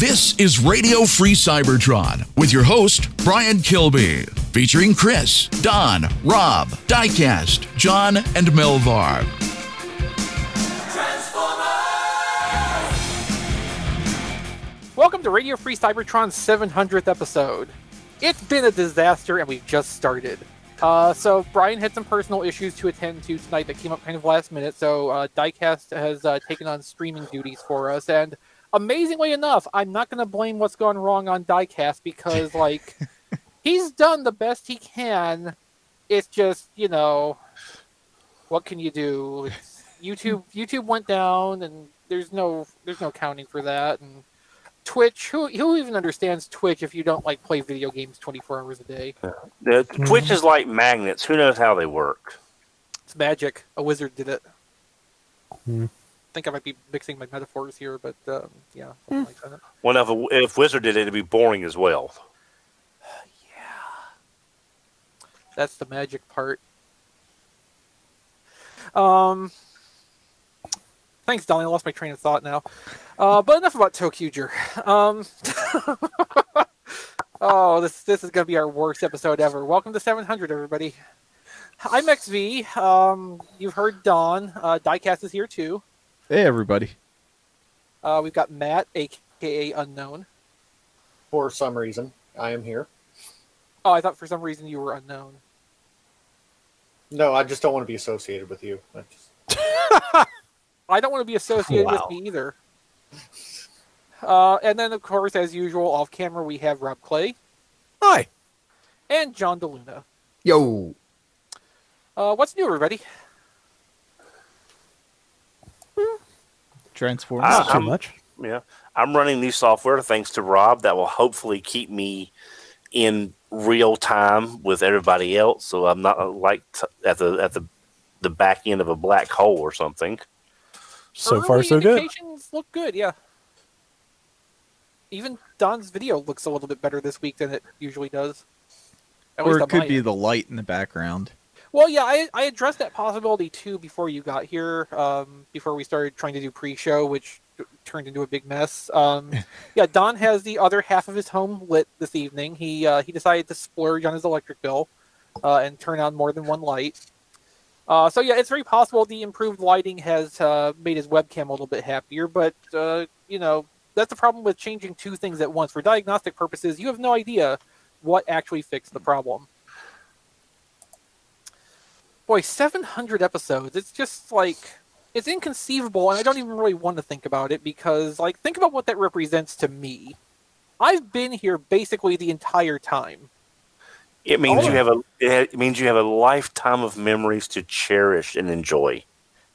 This is Radio Free Cybertron with your host, Brian Kilby, featuring Chris, Don, Rob, Diecast, John, and Melvar. Welcome to Radio Free Cybertron's 700th episode. It's been a disaster and we've just started. Uh, so Brian had some personal issues to attend to tonight that came up kind of last minute. So uh, Diecast has uh, taken on streaming duties for us, and amazingly enough, I'm not going to blame what's gone wrong on Diecast because like he's done the best he can. It's just you know what can you do? It's, YouTube YouTube went down, and there's no there's no counting for that, and Twitch. Who who even understands Twitch if you don't like play video games 24 hours a day? The Twitch is like magnets. Who knows how they work? It's magic. A wizard did it. Hmm. I think I might be mixing my metaphors here, but um, yeah, something like that. Well, if, if Wizard did it, it'd be boring as well. Yeah, that's the magic part. Um, thanks, Donnie. I lost my train of thought now. Uh, but enough about Tokuger. Um, oh, this this is gonna be our worst episode ever. Welcome to 700, everybody. I'm XV. Um, you've heard Don. Uh, Diecast is here too. Hey, everybody. Uh, we've got Matt, aka Unknown. For some reason, I am here. Oh, I thought for some reason you were unknown. No, I just don't want to be associated with you. I just, I don't want to be associated Wow. with me either. Uh, and then, of course, as usual, off camera, we have Rob Clay Hi. and John DeLuna. Yo. Uh, what's new, everybody? Transformers. Ah, Too I'm- much. Yeah, I'm running new software thanks to Rob that will hopefully keep me in real time with everybody else, so I'm not uh, like t- at the at the the back end of a black hole or something. So far, so good. look good, yeah. Even Don's video looks a little bit better this week than it usually does. At or it could be end. the light in the background. Well, yeah, I, I addressed that possibility too before you got here. Um, before we started trying to do pre-show, which turned into a big mess. Um, yeah, Don has the other half of his home lit this evening. He uh, he decided to splurge on his electric bill uh, and turn on more than one light. Uh, so yeah, it's very possible the improved lighting has uh, made his webcam a little bit happier. But uh, you know that's the problem with changing two things at once. For diagnostic purposes, you have no idea what actually fixed the problem. Boy, 700 episodes. It's just like it's inconceivable and I don't even really want to think about it because like think about what that represents to me. I've been here basically the entire time. It means Oh. you have a it means you have a lifetime of memories to cherish and enjoy.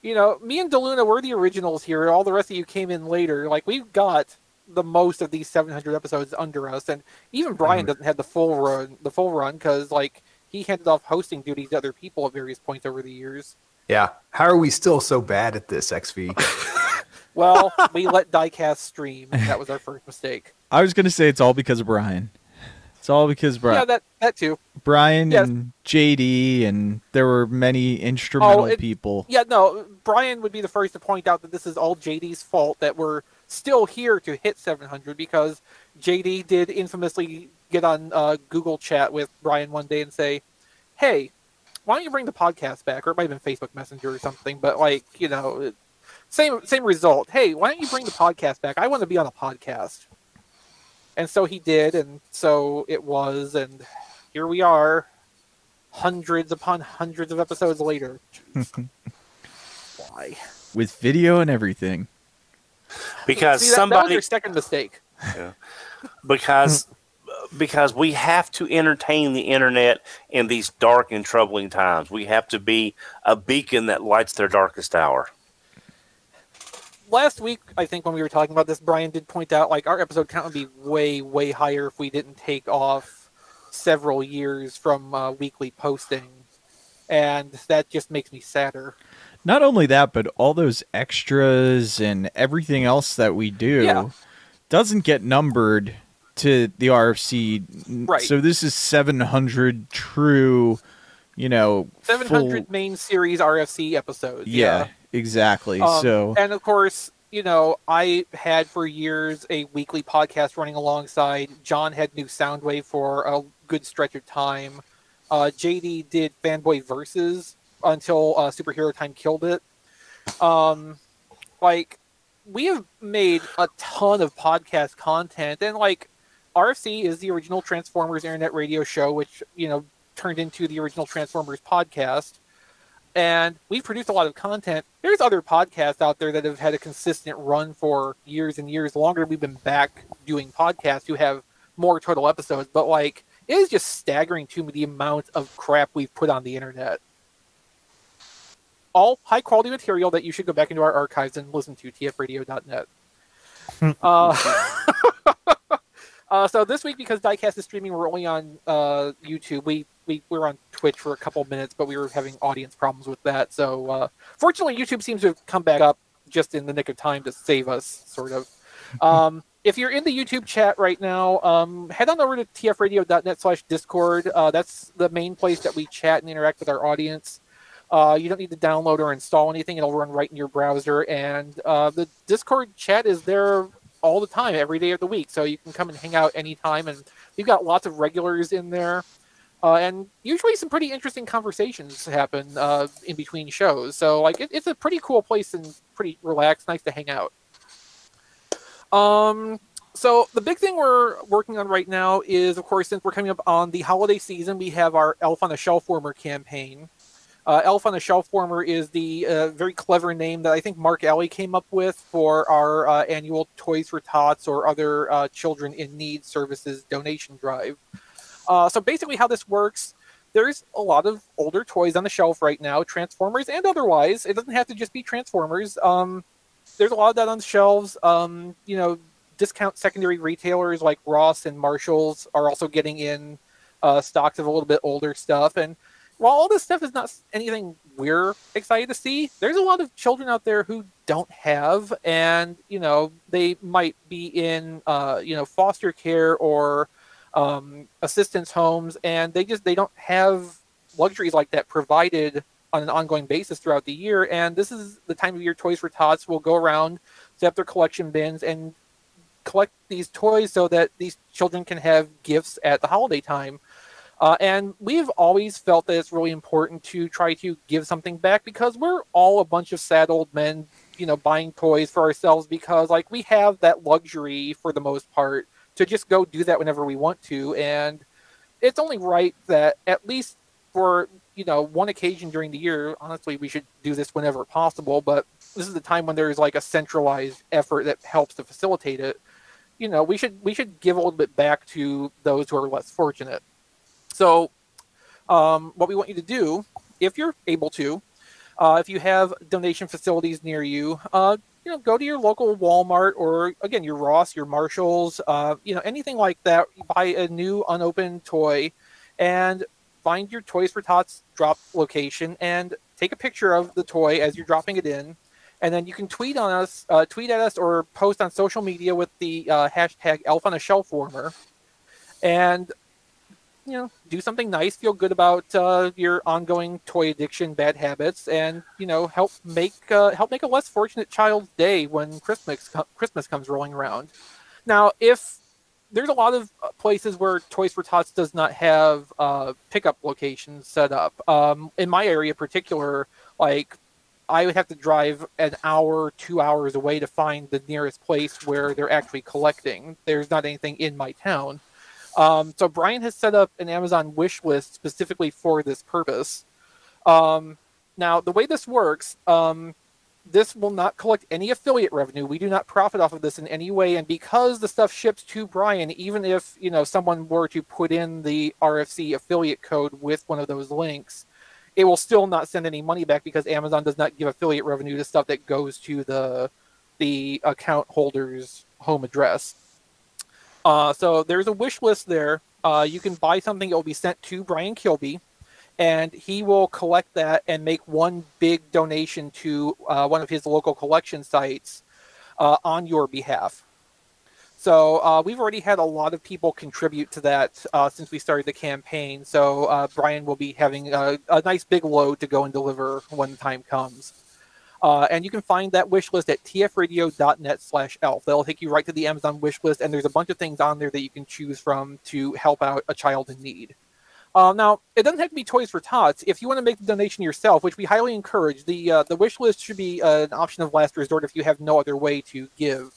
You know, me and DeLuna were the originals here. All the rest of you came in later. Like we've got the most of these 700 episodes under us, and even Brian mm-hmm. doesn't have the full run. The full run because like he handed off hosting duties to other people at various points over the years. Yeah. How are we still so bad at this, XV? Well, we let Diecast stream. and That was our first mistake. I was gonna say it's all because of Brian. It's all because Brian, Yeah, that that too. Brian yes. and JD, and there were many instrumental Oh, it- people. Yeah, no, Brian would be the first to point out that this is all JD's fault that we're still here to hit 700 because JD did infamously get on uh, Google Chat with Brian one day and say, "Hey, why don't you bring the podcast back?" Or it might have been Facebook Messenger or something, but like you know, same same result. Hey, why don't you bring the podcast back? I want to be on a podcast. And so he did, and so it was, and here we are, hundreds upon hundreds of episodes later. Why? with video and everything. Because See, that, that was somebody your second mistake. Yeah. because because we have to entertain the internet in these dark and troubling times. We have to be a beacon that lights their darkest hour. Last week, I think when we were talking about this, Brian did point out like our episode count would be way, way higher if we didn't take off several years from uh, weekly posting, and that just makes me sadder. Not only that, but all those extras and everything else that we do Yeah. doesn't get numbered to the RFC. Right. So this is 700 true, you know, 700 full- main series RFC episodes. Yeah, exactly. Um, so and of course, you know, I had for years a weekly podcast running alongside. John had New Soundwave for a good stretch of time. Uh, JD did Fanboy Versus until uh, Superhero Time killed it. Um, like, we have made a ton of podcast content, and like, RFC is the original Transformers internet radio show, which you know turned into the original Transformers podcast. And we've produced a lot of content. There's other podcasts out there that have had a consistent run for years and years longer. We've been back doing podcasts who have more total episodes, but like it is just staggering to me the amount of crap we've put on the internet. All high quality material that you should go back into our archives and listen to tfradio.net. uh, uh, so this week, because Diecast is streaming, we're only on uh, YouTube. We we were on Twitch for a couple minutes, but we were having audience problems with that. So uh, fortunately, YouTube seems to have come back up just in the nick of time to save us, sort of. Um, if you're in the YouTube chat right now, um, head on over to tfradio.net slash discord. Uh, that's the main place that we chat and interact with our audience. Uh, you don't need to download or install anything. It'll run right in your browser. And uh, the Discord chat is there all the time, every day of the week. So you can come and hang out anytime. And we've got lots of regulars in there. Uh, and usually some pretty interesting conversations happen uh, in between shows. So like it, it's a pretty cool place and pretty relaxed, nice to hang out. Um, so the big thing we're working on right now is, of course, since we're coming up on the holiday season, we have our Elf on a Shelf Warmer campaign. Uh, Elf on the Shelf Warmer is the uh, very clever name that I think Mark Alley came up with for our uh, annual Toys for Tots or other uh, children in need services donation drive. Uh, so basically, how this works, there's a lot of older toys on the shelf right now, Transformers and otherwise. It doesn't have to just be Transformers. Um, there's a lot of that on the shelves. Um, you know, discount secondary retailers like Ross and Marshalls are also getting in uh, stocks of a little bit older stuff. And while all this stuff is not anything we're excited to see, there's a lot of children out there who don't have, and you know, they might be in uh, you know foster care or um, assistance homes, and they just they don't have luxuries like that provided on an ongoing basis throughout the year. And this is the time of year Toys for Tots will go around, set up their collection bins, and collect these toys so that these children can have gifts at the holiday time. Uh, and we've always felt that it's really important to try to give something back because we're all a bunch of sad old men, you know, buying toys for ourselves because, like, we have that luxury for the most part to just go do that whenever we want to. And it's only right that at least for, you know, one occasion during the year, honestly, we should do this whenever possible. But this is the time when there's like a centralized effort that helps to facilitate it. You know, we should we should give a little bit back to those who are less fortunate. So, um, what we want you to do, if you're able to, uh, if you have donation facilities near you, uh, you know, go to your local Walmart or again your Ross, your Marshalls, uh, you know, anything like that. Buy a new unopened toy, and find your Toys for Tots drop location and take a picture of the toy as you're dropping it in, and then you can tweet on us, uh, tweet at us, or post on social media with the uh, hashtag Elf on a Shelf Warmer, and you know, do something nice, feel good about uh, your ongoing toy addiction, bad habits, and you know, help make uh, help make a less fortunate child's day when Christmas Christmas comes rolling around. Now, if there's a lot of uh, places where Toys for Tots does not have uh, pickup locations set up. Um, in my area, in particular, like I would have to drive an hour, two hours away to find the nearest place where they're actually collecting. There's not anything in my town. Um, so Brian has set up an Amazon wish list specifically for this purpose. Um, now, the way this works, um, this will not collect any affiliate revenue. We do not profit off of this in any way, and because the stuff ships to Brian, even if you know someone were to put in the RFC affiliate code with one of those links, it will still not send any money back because Amazon does not give affiliate revenue to stuff that goes to the the account holder's home address. Uh, so there's a wish list there. Uh, you can buy something; it will be sent to Brian Kilby, and he will collect that and make one big donation to uh, one of his local collection sites uh, on your behalf. So uh, we've already had a lot of people contribute to that uh, since we started the campaign. So Brian will be having a, a, nice big load to go and deliver when the time comes. Uh, and you can find that wish list at tfradio.net slash elf. That'll take you right to the Amazon wish list, and there's a bunch of things on there that you can choose from to help out a child in need. Uh, now, it doesn't have to be Toys for Tots. If you want to make the donation yourself, which we highly encourage, the uh, the wish list should be uh, an option of last resort if you have no other way to give.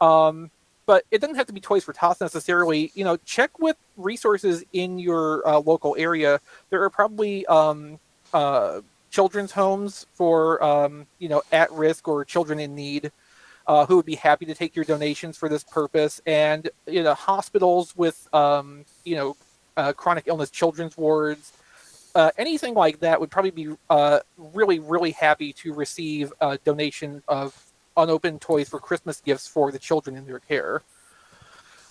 Um, but it doesn't have to be Toys for Tots necessarily. You know, check with resources in your uh, local area. There are probably um, uh, children's homes for um, you know at risk or children in need. Uh, who would be happy to take your donations for this purpose, and you know hospitals with um, you know uh, chronic illness children's wards, uh, anything like that would probably be uh, really, really happy to receive a donation of unopened toys for Christmas gifts for the children in their care.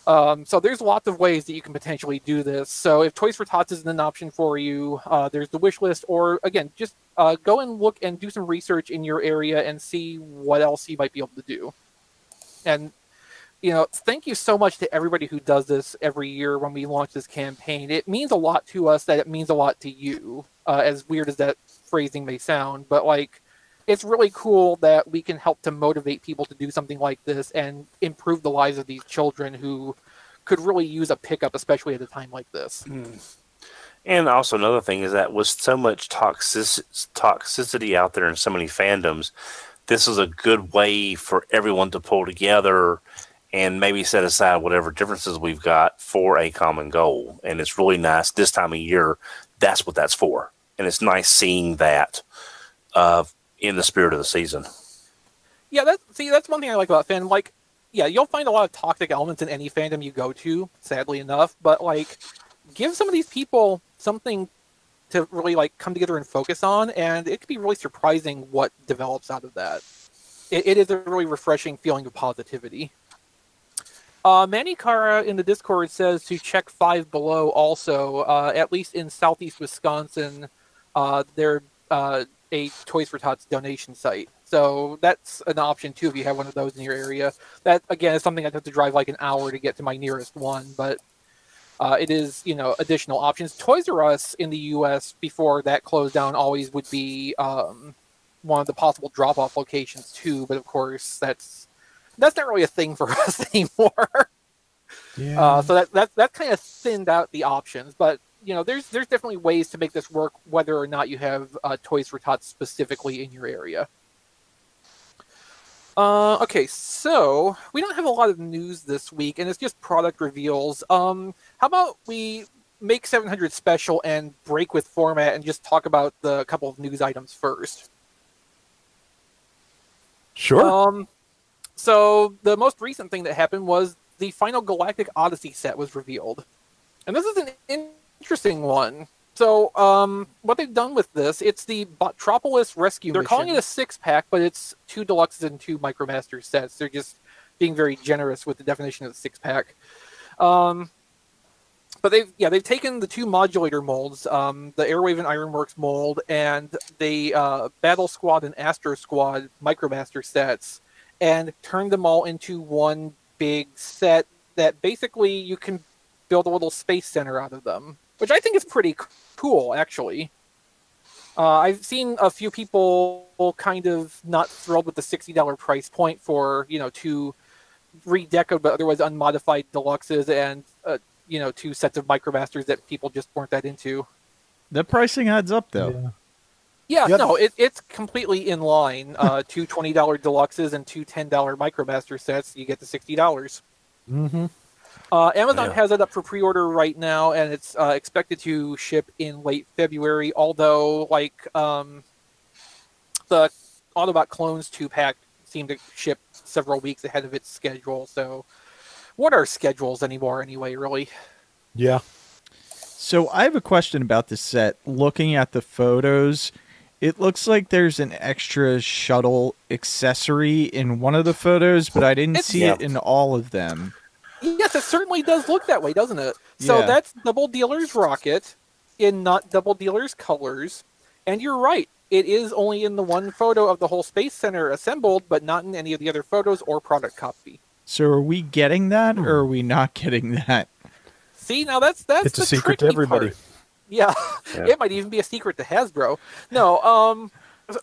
Um, so there's lots of ways that you can potentially do this. So if Toys for Tots isn't an option for you, uh, there's the wish list, or again, just uh, go and look and do some research in your area and see what else you might be able to do. And you know, thank you so much to everybody who does this every year when we launch this campaign. It means a lot to us that it means a lot to you, uh, as weird as that phrasing may sound. But, like, it's really cool that we can help to motivate people to do something like this and improve the lives of these children who could really use a pickup, especially at a time like this. And also another thing is that with so much toxic- toxicity out there in so many fandoms, this is a good way for everyone to pull together and maybe set aside whatever differences we've got for a common goal. And it's really nice this time of year. That's what that's for, and it's nice seeing that uh, in the spirit of the season. Yeah, that's see, that's one thing I like about fandom. Like, yeah, you'll find a lot of toxic elements in any fandom you go to, sadly enough. But like, give some of these people something to really like come together and focus on, and it could be really surprising what develops out of that. It, it is a really refreshing feeling of positivity. Uh, Manikara in the Discord says to check Five Below also, uh, at least in southeast Wisconsin, uh, they're uh, a Toys for Tots donation site. So that's an option too if you have one of those in your area. That again is something I'd have to drive like an hour to get to my nearest one, but uh, it is you know additional options. Toys R Us in the U.S. before that closed down always would be um, one of the possible drop-off locations too, but of course that's that's not really a thing for us anymore. Yeah. Uh, so that that that kind of thinned out the options, but you know, there's there's definitely ways to make this work, whether or not you have uh, Toys for Tots specifically in your area. Uh, okay, so we don't have a lot of news this week, and it's just product reveals. Um, how about we make 700 special and break with format and just talk about the couple of news items first? sure. Um, so the most recent thing that happened was the final Galactic Odyssey set was revealed, and this is an interesting one. So, um, what they've done with this, it's the Botropolis Rescue. They're calling it a six pack, but it's two deluxes and two Micromaster sets. They're just being very generous with the definition of the six pack. Um, but they've yeah they've taken the two modulator molds, um, the Airwave and Ironworks mold, and the uh, Battle Squad and Astro Squad Micromaster sets, and turned them all into one big set that basically you can build a little space center out of them, which I think is pretty cool actually. Uh, I've seen a few people kind of not thrilled with the sixty dollar price point for you know two redecoed but otherwise unmodified deluxes and uh, you know two sets of micromasters that people just weren't that into. The pricing adds up though. Yeah, Yep. no, it, it's completely in line. Uh, two twenty dollar deluxes and two ten dollar micromaster sets. You get the sixty dollars. mm-hmm. Uh, Amazon Yeah. has it up for pre-order right now, and it's uh, expected to ship in late February. Although, like um, the Autobot Clones two pack seemed to ship several weeks ahead of its schedule. So, what are schedules anymore? Anyway, really. Yeah. So I have a question about this set. Looking at the photos, it looks like there's an extra shuttle accessory in one of the photos, but I didn't It's- see Yeah. it in all of them. Yes, it certainly does look that way, doesn't it? So Yeah. that's Double Dealer's rocket in not Double Dealer's colors. And you're right. It is only in the one photo of the whole Space Center assembled, but not in any of the other photos or product copy. So are we getting that Hmm. or are we not getting that? See, now that's that's It's a the secret to tricky everybody. part. Yeah. Yeah. it might even be a secret to Hasbro. No, um,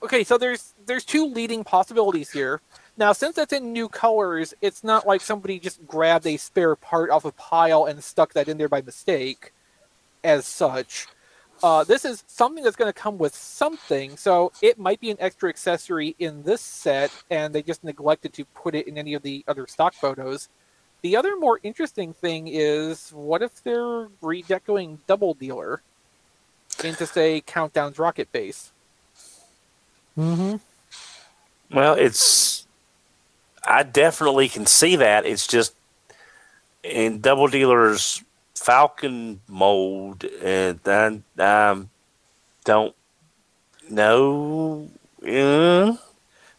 okay, so there's there's two leading possibilities here. Now, since it's in new colors, it's not like somebody just grabbed a spare part off a pile and stuck that in there by mistake, as such. Uh, this is something that's going to come with something, so it might be an extra accessory in this set, and they just neglected to put it in any of the other stock photos. The other more interesting thing is, what if they're redecoing Double Dealer into, say, Countdown's rocket base? Mm-hmm. Well, it's. I definitely can see that. It's just in Double Dealer's Falcon mold, and I um, don't know. Yeah.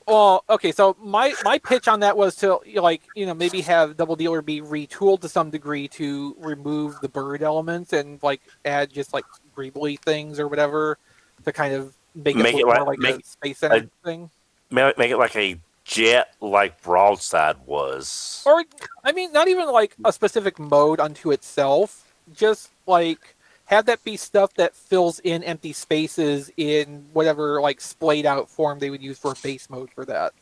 Well, okay, so my my pitch on that was to like you know maybe have Double Dealer be retooled to some degree to remove the bird elements and like add just like greebly things or whatever to kind of make, Make it it like- more like make a space a- thing. Make it like a jet, like Broadside was. Or I mean, not even like a specific mode unto itself. Just like have that be stuff that fills in empty spaces in whatever like splayed out form they would use for base mode for that.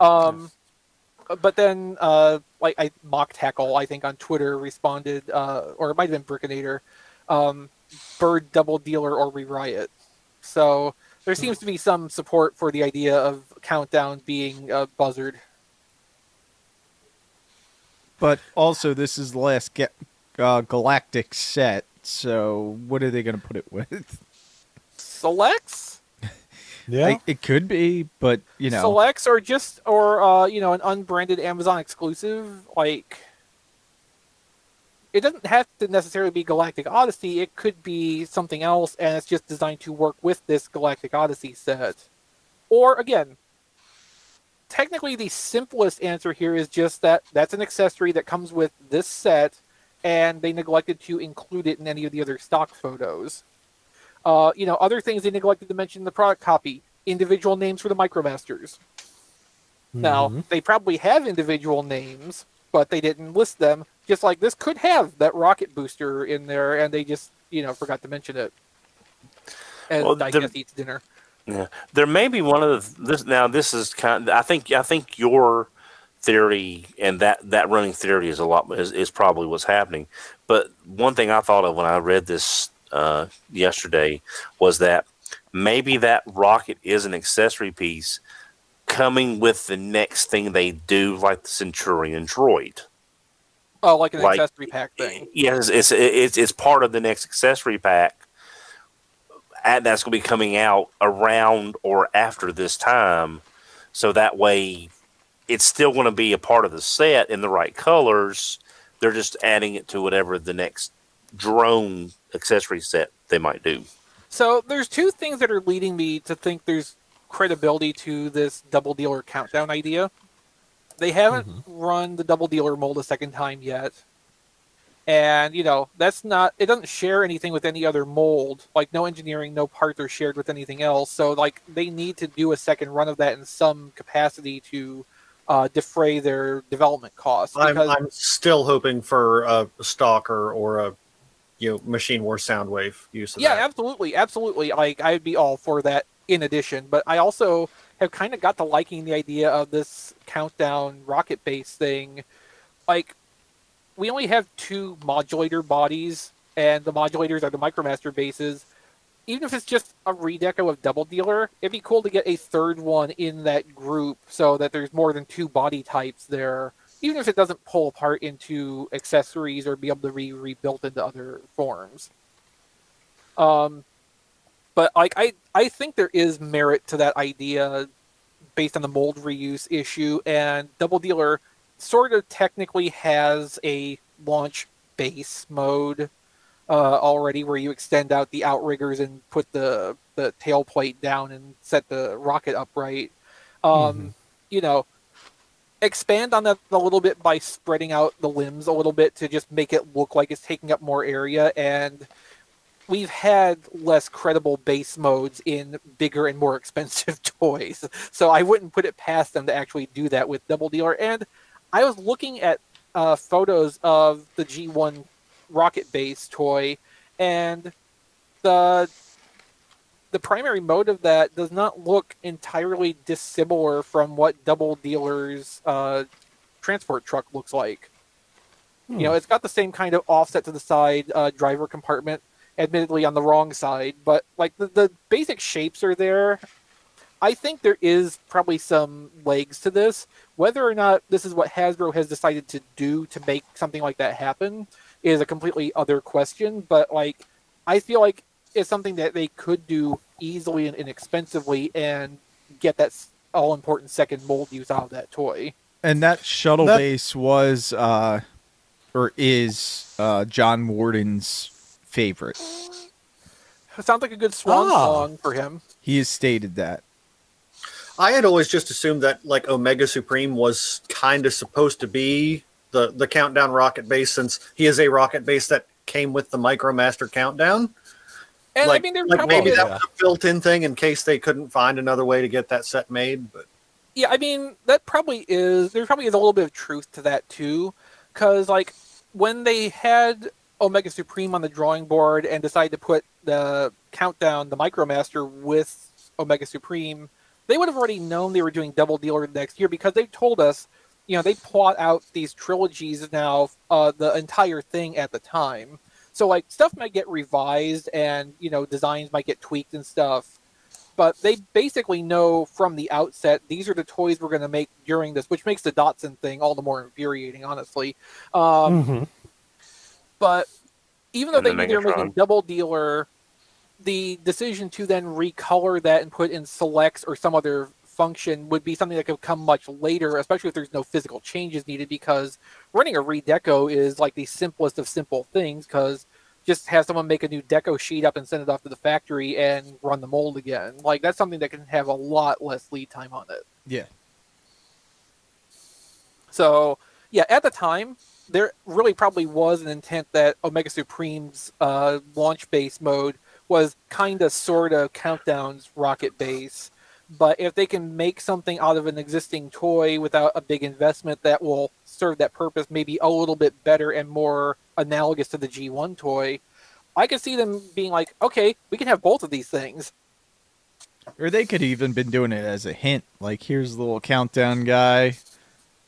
Um, but then uh, like I mock tackle I think on Twitter responded, uh, or it might have been Brickinator, um, bird double dealer or re-riot. So there seems to be some support for the idea of countdown being a buzzard. But also, this is the last ga- uh, galactic set, so what are they going to put it with? Selects. Yeah. Like, it could be, but you know, selects or just or uh, you know an unbranded Amazon exclusive like it doesn't have to necessarily be Galactic Odyssey. It could be something else, and it's just designed to work with this Galactic Odyssey set. Or again, technically the simplest answer here is just that that's an accessory that comes with this set, and they neglected to include it in any of the other stock photos. Uh, you know, other things they neglected to mention in the product copy: individual names for the Micromasters. Now, Mhm. they probably have individual names, but they didn't list them. Just like this could have that rocket booster in there, and they just, you know, forgot to mention it. And Well, guess eats dinner. Yeah, there may be one of the this now. This is kind. I think I think your theory and that that running theory is a lot is, is probably what's happening. But one thing I thought of when I read this uh, yesterday was that maybe that rocket is an accessory piece coming with the next thing they do, like the Centurion droid. Oh, like an Like- accessory pack thing. Yes, it's it's it's part of the next accessory pack, and that's going to be coming out around or after this time, so that way, it's still going to be a part of the set in the right colors. They're just adding it to whatever the next drone accessory set they might do. So there's two things that are leading me to think there's credibility to this double dealer countdown idea. They haven't run the double dealer mold a second time yet. And, you know, that's not, it doesn't share anything with any other mold. Like, no engineering, no parts are shared with anything else. So, like, they need to do a second run of that in some capacity to uh, defray their development costs. I'm, I'm still hoping for a stalker or a you know machine war soundwave use of yeah that. absolutely absolutely like i'd be all for that in addition but i also have kind of got to liking the idea of this countdown rocket base thing. Like we only have two modulator bodies and the modulators are the micromaster bases. Even if it's just a redeco of double dealer it'd be cool to get a third one in that group so that there's more than two body types there even if it doesn't pull apart into accessories or be able to be rebuilt into other forms. Um, but like I, I think there is merit to that idea based on the mold reuse issue, and Double Dealer sort of technically has a launch base mode uh, already, where you extend out the outriggers and put the the tail plate down and set the rocket upright. Um, You know, expand on that a little bit by spreading out the limbs a little bit to just make it look like it's taking up more area and we've had less credible base modes in bigger and more expensive toys. So I wouldn't put it past them to actually do that with Double Dealer. And I was looking at uh, photos of the G1 rocket base toy, and the the primary mode of that does not look entirely dissimilar from what Double Dealer's uh, transport truck looks like. You know, it's got the same kind of offset to the side uh, driver compartment, admittedly on the wrong side, but like the, the basic shapes are there. I think there is probably some legs to this. Whether or not this is what Hasbro has decided to do to make something like that happen is a completely other question. But like, I feel like it's something that they could do easily and inexpensively and get that all important second mold use out of that toy. And that shuttle That- base was uh or is uh John Warden's favorite. It sounds like a good swan Ah. song for him. He has stated that. I had always just assumed that like Omega Supreme was kind of supposed to be the the countdown rocket base since he is a rocket base that came with the Micromaster countdown. And like I mean, they're like probably maybe that Yeah. was a built-in thing in case they couldn't find another way to get that set made. But Yeah, I mean that probably is. There probably is a little bit of truth to that too, because like when they had Omega Supreme on the drawing board and decided to put the countdown, the Micromaster with Omega Supreme, they would have already known they were doing Double Dealer next year because they told us, you know, they plot out these trilogies now, uh, the entire thing at the time. So like stuff might get revised and you know designs might get tweaked and stuff but they basically know from the outset these are the toys we're going to make during this, which makes the Dotson thing all the more infuriating, honestly. Um, Mhm. But even though And they the knew they were making Double Dealer, the decision to then recolor that and put in selects or some other function would be something that could come much later, especially if there's no physical changes needed. Because running a redeco is like the simplest of simple things, because just have someone make a new deco sheet up and send it off to the factory and run the mold again. Like that's something that can have a lot less lead time on it. Yeah. So yeah, at the time, there really probably was an intent that Omega Supreme's uh, launch base mode was kind of sort of Countdown's rocket base. But if they can make something out of an existing toy without a big investment that will serve that purpose maybe a little bit better and more analogous to the G1 toy, I could see them being like, okay, we can have both of these things. Or they could even been doing it as a hint, like here's the little countdown guy.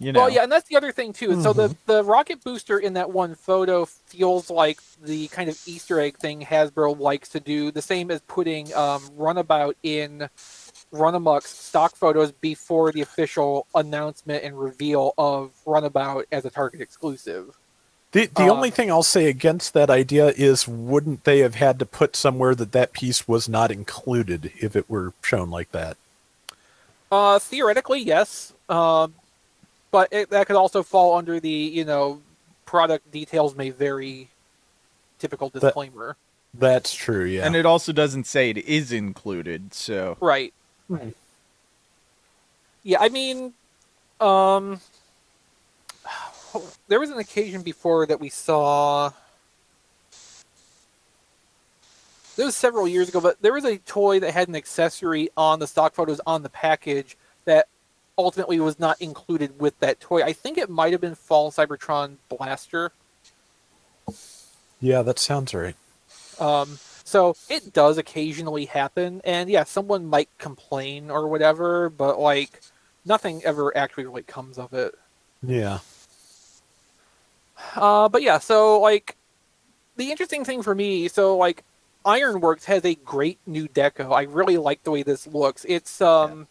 You know. Well, yeah, and that's the other thing too. So the the rocket booster in that one photo feels like the kind of Easter egg thing Hasbro likes to do. The same as putting um, Runabout in Runamuck's stock photos before the official announcement and reveal of Runabout as a Target exclusive. The the Uh, only thing I'll say against that idea is, wouldn't they have had to put somewhere that that piece was not included if it were shown like that? Uh, theoretically, yes, um, but it, that could also fall under the you know product details may vary. Typical That- disclaimer, That's true. Yeah. And it also doesn't say it is included, so right? Right. Yeah, I mean, um, there was an occasion before that we saw. This was several years ago, but there was a toy that had an accessory on the stock photos on the package that ultimately was not included with that toy. I think it might have been Fall Cybertron Blaster. yeah, that sounds right. Um, so it does occasionally happen, and yeah, someone might complain or whatever, but like nothing ever actually really comes of it. Yeah. Uh, but yeah, so like the interesting thing for me, so like Ironworks has a great new deco. I really like the way this looks. It's um, it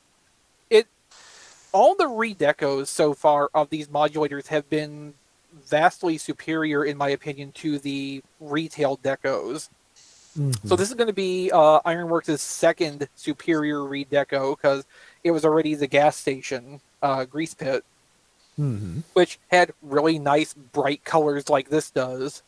all the redecos so far of these modulators have been vastly superior, in my opinion, to the retail decos. So this is going to be uh, Ironworks' second superior redeco because it was already the gas station uh, grease pit hmm which had really nice bright colors like this does.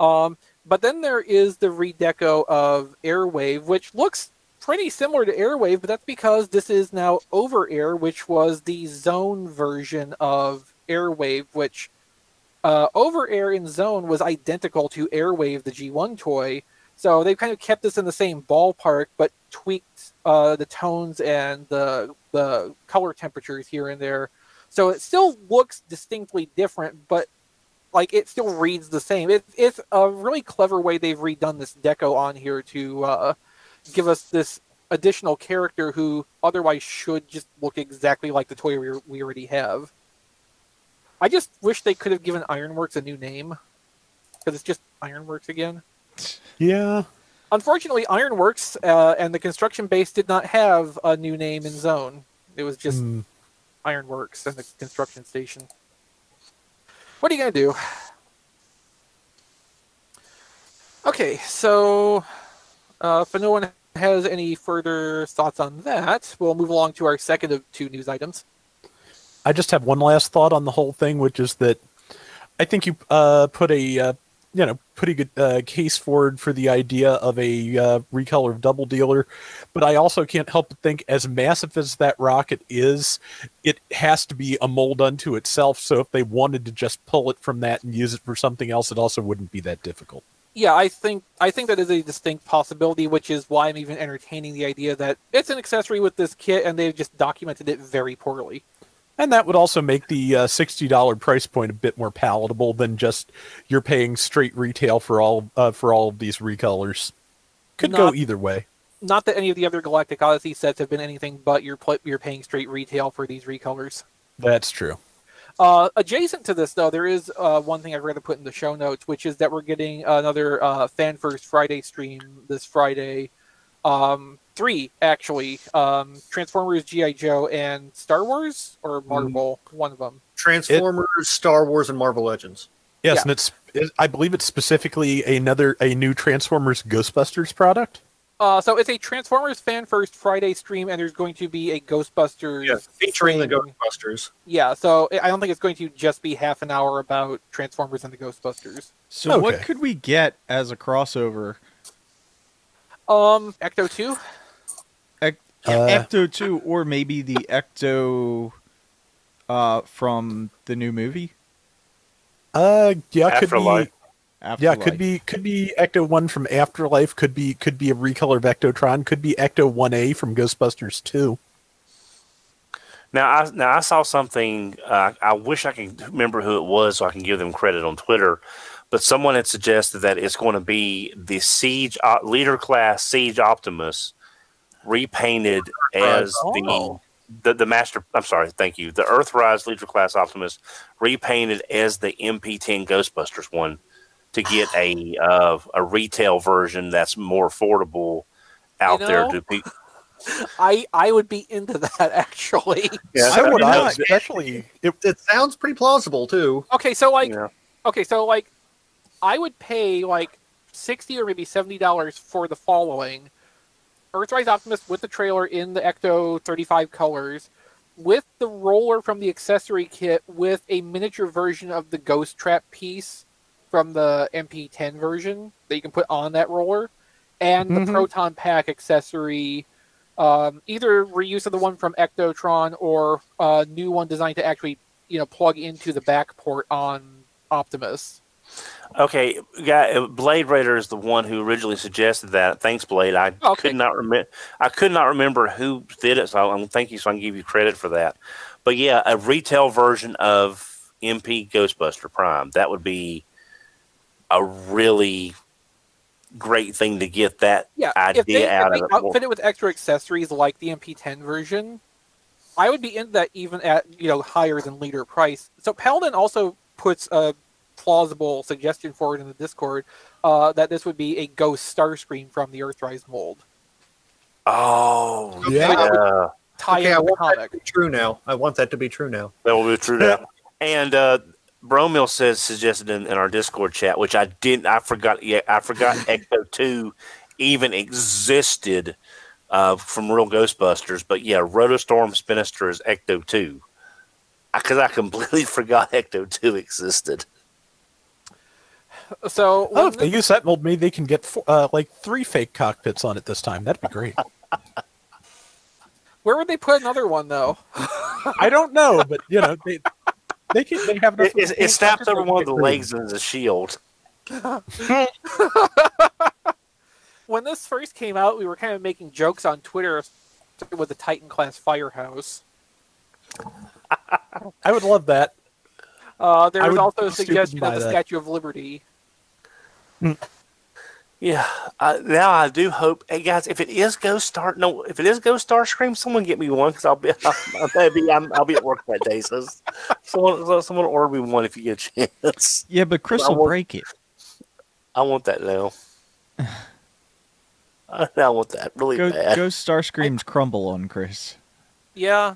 Um, but then there is the redeco of Airwave, which looks pretty similar to Airwave, but that's because this is now Over Air, which was the Zone version of Airwave, which uh, Over Air in Zone was identical to Airwave, the G1 toy. So they've kind of kept this in the same ballpark, but tweaked uh, the tones and the the color temperatures here and there. So it still looks distinctly different, but like it still reads the same. It, it's a really clever way they've redone this deco on here to uh, give us this additional character who otherwise should just look exactly like the toy we, we already have. I just wish they could have given Ironworks a new name because it's just Ironworks again. Yeah. Unfortunately, Ironworks uh, and the construction base did not have a new name in Zone. It was just Hmm. Ironworks and the construction station. What are you gonna do? Okay, so uh, if no one has any further thoughts on that, we'll move along to our second of two news items. I just have one last thought on the whole thing, which is that I think you uh, put a uh, you know pretty good uh, case forward for the idea of a uh, recolor of Double Dealer, but I also can't help but think, as massive as that rocket is, it has to be a mold unto itself. So if they wanted to just pull it from that and use it for something else, it also wouldn't be that difficult. Yeah, I think I think that is a distinct possibility, which is why I'm even entertaining the idea that it's an accessory with this kit, and they've just documented it very poorly. And that would also make the uh, sixty dollar price point a bit more palatable than just you're paying straight retail for all uh, for all of these recolors. Could go either way. Not that any of the other Galactic Odyssey sets have been anything but you're pl- you're paying straight retail for these recolors. That's true. Uh, adjacent to this, though, there is uh, one thing I'd rather put in the show notes, which is that we're getting another uh, Fan First Friday stream this Friday. Um, three, actually. Um, Transformers, G.I. Joe, and Star Wars, or Marvel, one of them. Transformers, Star Wars, and Marvel Legends. Yes, Yeah. and it's it, I believe it's specifically another a new Transformers Ghostbusters product. Uh, so it's a Transformers Fan First Friday stream, and there's going to be a Ghostbusters. featuring the. Ghostbusters. Yeah, so I don't think it's going to just be half an hour about Transformers and the Ghostbusters. So what could we get as a crossover? Um, Ecto 2? Ec- Uh, Ecto 2 or maybe the Ecto uh, from the new movie? Uh, yeah, could Afterlife. Yeah, could be could be Ecto One from Afterlife. Could be could be a recolor of Ectotron. Could be Ecto One A from Ghostbusters Two. Now, I now I saw something. Uh, I wish I can remember who it was, so I can give them credit on Twitter. But someone had suggested that it's going to be the Siege uh, Leader Class Siege Optimus repainted as Oh. the, the the Master. I'm sorry, thank you. The Earthrise Leader Class Optimus repainted as the MP10 Ghostbusters one to get a uh, a retail version that's more affordable out You there know, to pe- I I would be into that actually. Yeah, I would I not- especially it, It sounds pretty plausible too. Okay, so like Yeah. okay, so like I would pay like sixty or maybe seventy dollars for the following: Earthrise Optimus with the trailer in the Ecto thirty five colors, with the roller from the accessory kit, with a miniature version of the Ghost Trap piece from the MP10 version that you can put on that roller, and the Mhm. Proton Pack accessory. Um, either reuse of the one from Ectotron or a new one designed to actually, you know, plug into the back port on Optimus. Okay, guy, Blade Raider is the one who originally suggested that. Thanks, Blade. I Okay. could not remember. I could not remember who did it, so I'm thank you. So I can give you credit for that. But yeah, a retail version of MP Ghostbuster Prime that would be a really great thing to get that Yeah, idea if they, out if they of it. outfit it with extra accessories like the MP10 version, I would be into that even at you know higher than leader price. So Paladin also puts a plausible suggestion forward in the Discord uh, that this would be a Ghost Starscream from the Earthrise mold, Oh Yeah. yeah, tie Okay, I in the want that comic. to be true now. I want that to be true now. that will be true now. And uh, Bromil says suggested in, in our Discord chat, which I didn't. I forgot. Yeah, I forgot. Ecto Two even existed uh, from Real Ghostbusters. But yeah, Rotorstorm Spinister is Ecto Two. Because I, completely forgot Ecto Two existed. So oh, if they use that mold, maybe they can get four, uh, like three fake cockpits on it this time. That'd be great. where would they put another one though? I don't know, but you know they they can they have. It, it, it snaps over one of the legs as a shield. when this first came out, we were kind of making jokes on Twitter with the Titan class firehouse. I would love that. Uh, there I was also a suggestion of the that. Statue of Liberty. Yeah, uh, now I do hope. Hey guys, if it is Ghost Star, no, if it is Ghost Starscream, someone get me one because I'll be, I'll, I'll be, I'm, I'll be at work that day. So someone, someone order me one if you get a chance. Yeah, but Chris I will want- break it. I want that now. I, I want that really Go, bad. Ghost Starscreams crumble on Chris. Yeah,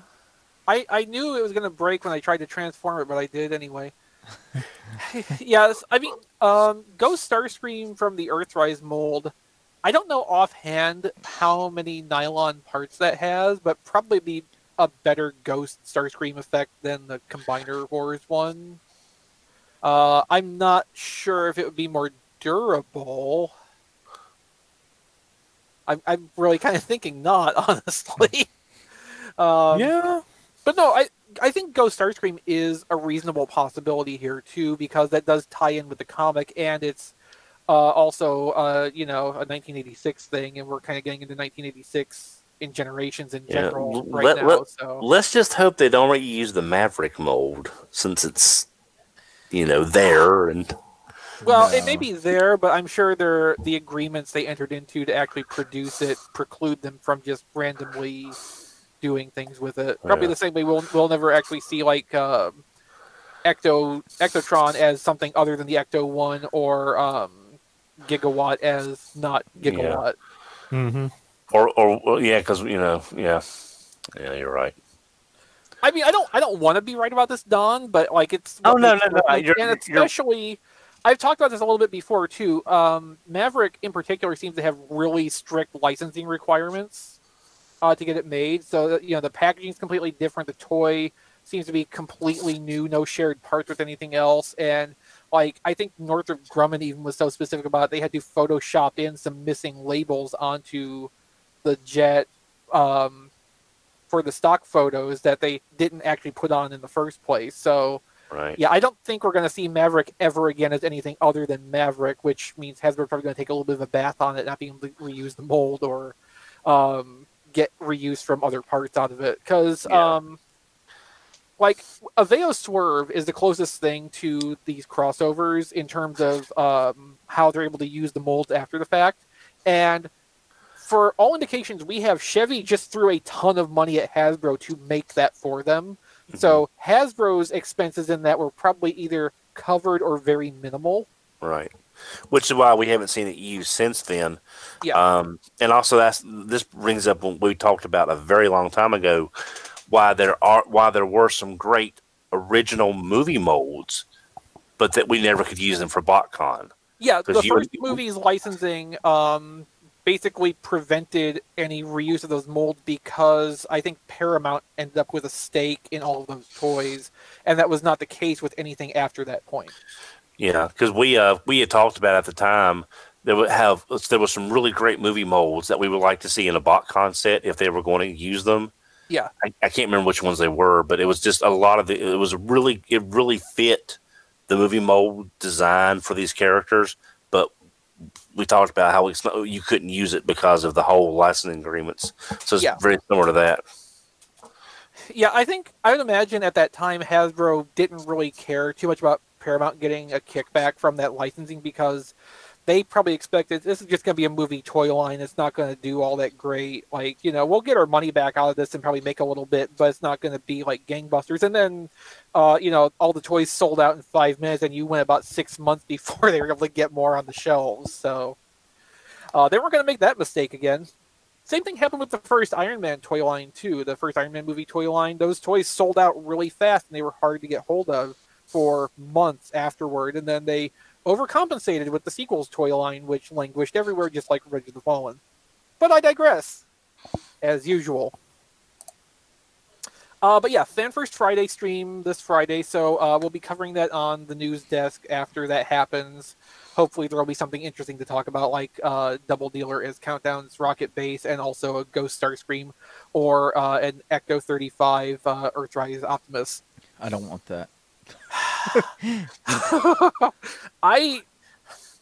I I knew it was gonna break when I tried to transform it, but I did anyway. yes, I mean, um, Ghost Starscream from the Earthrise mold. I don't know offhand how many nylon parts that has, but probably be a better Ghost Starscream effect than the Combiner Wars one. Uh, I'm not sure if it would be more durable. I'm, I'm really kind of thinking not, honestly. Um, yeah. but no, I I think Ghost Starscream is a reasonable possibility here too, because that does tie in with the comic, and it's uh, also uh, you know a 1986 thing, and we're kind of getting into 1986 in generations in Yeah, general l- right let- now. let- so Let's just hope they don't reuse the Maverick mold since it's, you know, there and well, it may be there, but I'm sure they're the agreements they entered into to actually produce it preclude them from just randomly doing things with it. Probably Yeah. the same way we'll we'll never actually see like um, Ecto Ectotron as something other than the Ecto One or um, Gigawatt as not Gigawatt. Mm-hmm. or or well, yeah, because you know, yeah, yeah, you're right. I mean, I don't I don't want to be right about this, Don, but like it's Oh, no, no, it look no, like- you're- and you're- especially I've talked about this a little bit before too. Um, Maverick in particular seems to have really strict licensing requirements uh, to get it made. So that, you know the packaging is completely different. The toy seems to be completely new, no shared parts with anything else, and like I think Northrop Grumman even was so specific about it, they had to Photoshop in some missing labels onto the jet um, for the stock photos that they didn't actually put on in the first place. So Right. yeah, I don't think we're going to see Maverick ever again as anything other than Maverick, which means Hasbro's probably going to take a little bit of a bath on it, not being able to reuse the mold or um, get reuse from other parts out of it. Because, Yeah. um, like, Aveo Swerve is the closest thing to these crossovers in terms of um, how they're able to use the molds after the fact. And for all indications we have, Chevy just threw a ton of money at Hasbro to make that for them. So Hasbro's expenses in that were probably either covered or very minimal. Right. Which is why we haven't seen it used since then. Yeah. Um, and also that's this brings up what we talked about a very long time ago, why there are why there were some great original movie molds, but that we never could use them for BotCon. Yeah, the first movie's licensing um, basically prevented any reuse of those molds because I think Paramount ended up with a stake in all of those toys, and that was not the case with anything after that point. Yeah, because we uh we had talked about at the time there would have there was some really great movie molds that we would like to see in a BotCon set if they were going to use them. Yeah, I, I can't remember which ones they were, but it was just a lot of the. It was really it really fit the movie mold design for these characters, but we talked about how it's not, you couldn't use it because of the whole licensing agreements. So it's Yeah. very similar to that. yeah. I think I would imagine at that time Hasbro didn't really care too much about Paramount getting a kickback from that licensing because they probably expected this is just going to be a movie toy line. It's not going to do all that great. Like, you know, we'll get our money back out of this and probably make a little bit, but it's not going to be like gangbusters. And then, uh, you know, all the toys sold out in five minutes, and you went about six months before they were able to get more on the shelves. So uh, they weren't going to make that mistake again. Same thing happened with the first Iron Man toy line too. The first Iron Man movie toy line; those toys sold out really fast, and they were hard to get hold of for months afterward. And then they overcompensated with the sequels toy line, which languished everywhere, just like Revenge of the Fallen. But I digress, as usual. Uh, but yeah, Fan First Friday stream this Friday, so uh, we'll be covering that on the news desk after that happens. Hopefully, there will be something interesting to talk about, like uh, Double Dealer is Countdown's Rocket Base, and also a Ghost Starscream, or uh, an Ecto 35 uh, Earthrise Optimus. I don't want that. I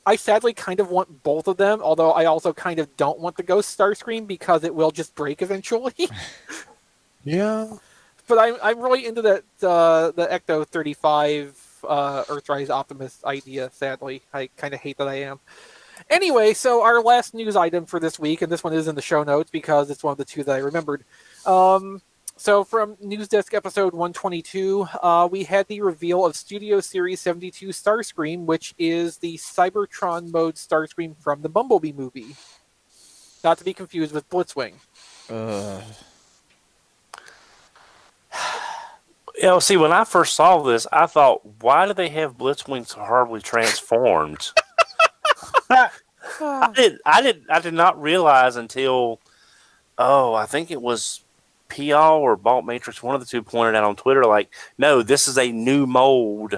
I sadly kind of want both of them, although I also kind of don't want the Ghost Starscream because it will just break eventually. Yeah. but I'm I'm really into that uh, the Ecto 35 uh, Earthrise Optimus idea. Sadly, I kind of hate that I am. Anyway, so our last news item for this week, and this one is in the show notes because it's one of the two that I remembered. Um, so from News Desk episode 122, uh, we had the reveal of Studio Series 72 Starscream, which is the Cybertron mode Starscream from the Bumblebee movie. Not to be confused with Blitzwing. Uh, You know, see, when I first saw this, I thought, why do they have Blitzwing so horribly transformed? I did. I did. I did not realize until, oh, I think it was Pial or Balt Matrix. One of the two pointed out on Twitter, like, no, this is a new mold,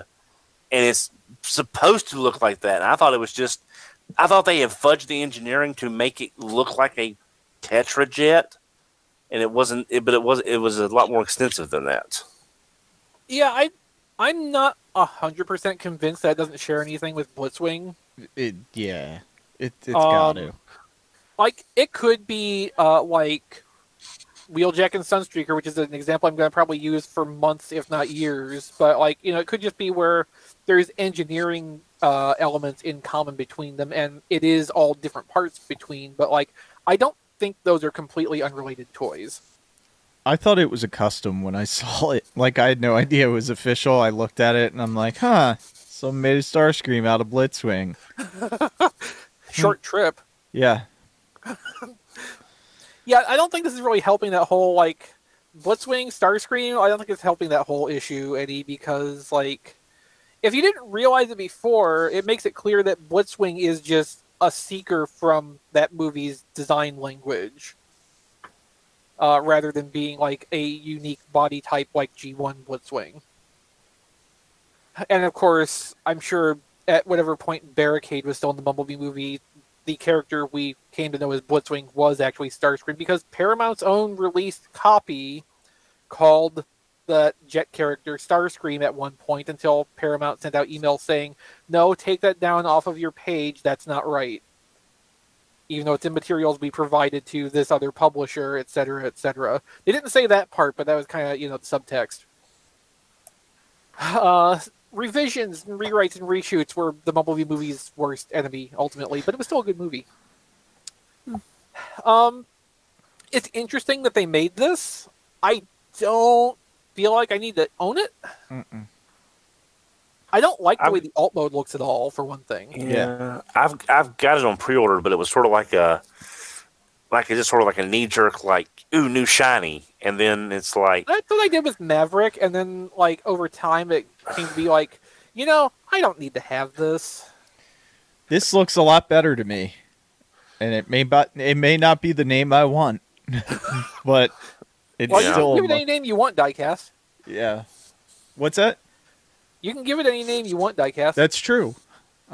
and it's supposed to look like that. And I thought it was just. I thought they had fudged the engineering to make it look like a Tetrajet, and it wasn't. It, but it was. It was a lot more extensive than that. Yeah, I, I'm not hundred percent convinced that it doesn't share anything with Blitzwing. it, yeah, it, it's Um, got to. Like it could be uh, like Wheeljack and Sunstreaker, which is an example I'm going to probably use for months, if not years. But like you know, it could just be where there's engineering uh, elements in common between them, and it is all different parts between. But like, I don't think those are completely unrelated toys. I thought it was a custom when I saw it. Like I had no idea it was official. I looked at it and I'm like, huh, someone made a Starscream out of Blitzwing. Short trip. Yeah, Yeah, I don't think this is really helping that whole like Blitzwing, Starscream. I don't think it's helping that whole issue any because like if you didn't realize it before, it makes it clear that Blitzwing is just a seeker from that movie's design language. Uh, rather than being like a unique body type like G1 Blitzwing. And of course, I'm sure at whatever point Barricade was still in the Bumblebee movie, the character we came to know as Blitzwing was actually Starscream because Paramount's own released copy called the Jet character Starscream at one point until Paramount sent out emails saying, "No, take that down off of your page. That's not right." Even though it's in materials we provided to this other publisher, et cetera, et cetera. They didn't say that part, but that was kind of you know the subtext. Uh, revisions and rewrites and reshoots were the Bumblebee movie's worst enemy ultimately, but it was still a good movie. Um, it's interesting that they made this. I don't feel like I need to own it. Mm-mm. I don't like the I'm- way the alt mode looks at all. For one thing, Yeah. I've I've got it on pre-order, but it was sort of like a like it's just sort of like a knee jerk, like ooh, new shiny, and then it's like that's what I did with Maverick, and then like over time it came to be like, you know, I don't need to have this. this looks a lot better to me, and it may but it may not be the name I want, but it's Well, you still can give it any name you want, Diecast. yeah. What's that? You can give it any name you want, Diecast. That's true.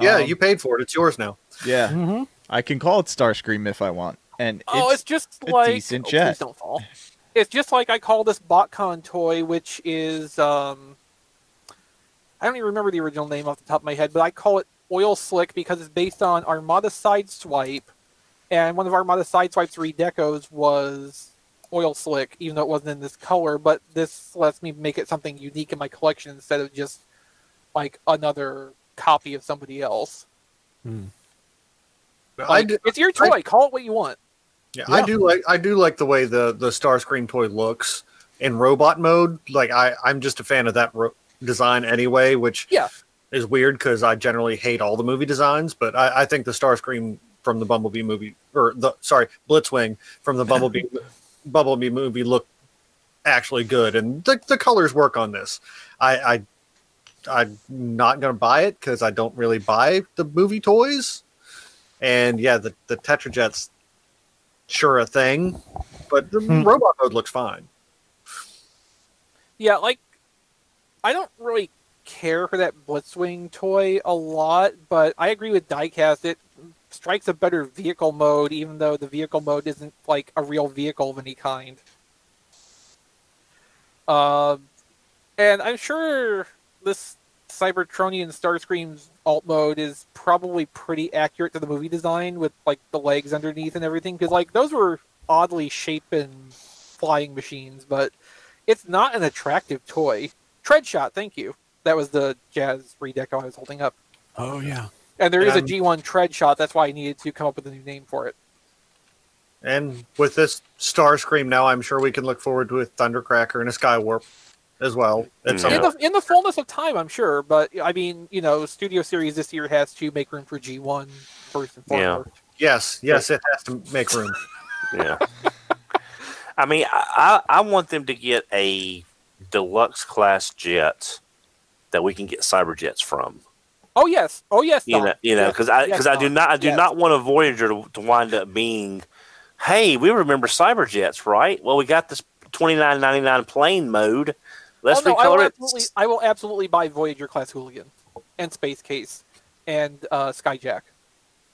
Yeah, Um, you paid for it. It's yours now. Yeah, Mm-hmm. I can call it Starscream if I want, and Oh, it's, just a like decent oh, jet. Please don't fall. It's just like I call this BotCon toy, which is um, I don't even remember the original name off the top of my head, but I call it Oil Slick because it's based on Armada Sideswipe, and one of Armada Sideswipe's redecos was Oil Slick, even though it wasn't in this color. But this lets me make it something unique in my collection instead of just like another copy of somebody else. I Like, do, it's your toy. call it what you want. Yeah, I do like I do like the way the the Starscream toy looks in robot mode. Like I I'm just a fan of that ro- design anyway, which Yeah. is weird because I generally hate all the movie designs, but I, I think the Starscream from the Bumblebee movie, or the sorry Blitzwing from the Bumblebee Bumblebee movie look actually good, and the the colors work on this. I, I I'm not gonna buy it because I don't really buy the movie toys, and yeah, the the Tetrajet's sure a thing, but the robot mode looks fine. Yeah, like I don't really care for that Blitzwing toy a lot, but I agree with Diecast. It strikes a better vehicle mode, even though the vehicle mode isn't like a real vehicle of any kind. Um, and I'm sure this Cybertronian Starscream's alt mode is probably pretty accurate to the movie design with like the legs underneath and everything, because like those were oddly shapen flying machines, but it's not an attractive toy. Tread shot, thank you. That was the jazz redeco I was holding up. Oh yeah. And there is a And- G1 tread shot. That's why I needed to come up with a new name for it. And with this Starscream now, I'm sure we can look forward to a Thundercracker and a Skywarp as well. At some In the in the fullness of time, I'm sure. But I mean, you know, Studio Series this year has to make room for G1 first and Yeah. foremost. Yes, yes, it has to make room. Yeah. I mean, I, I I want them to get a deluxe class jet that we can get cyber jets from. Oh yes, oh yes, You Don. know, you know, Yes. because I Yes, because I do not I do Yes. not want a Voyager to, to wind up being, hey, we remember cyber jets, right? Well, we got this twenty nine ninety nine plane mode. Let's oh, no, I will, recolor absolutely, it. I will absolutely buy Voyager class Hooligan and Space Case and uh, Skyjack.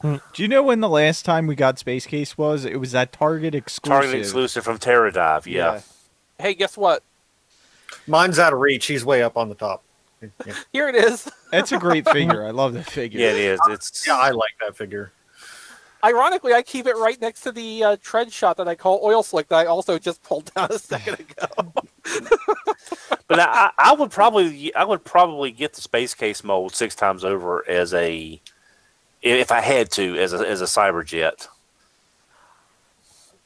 Do you know when the last time we got Space Case was? It was that Target exclusive. Target exclusive from Terradive. Yeah. Hey, guess what? Mine's out of reach. He's way up on the top. Yeah, Here it is. That's a great figure. I love the figure. Yeah, it is. It's Yeah, I like that figure. Ironically, I keep it right next to the uh, tread shot that I call oil slick that I also just pulled down a second ago. But I, I would probably I would probably get the space case mold six times over as a if I had to as a as a cyber jet.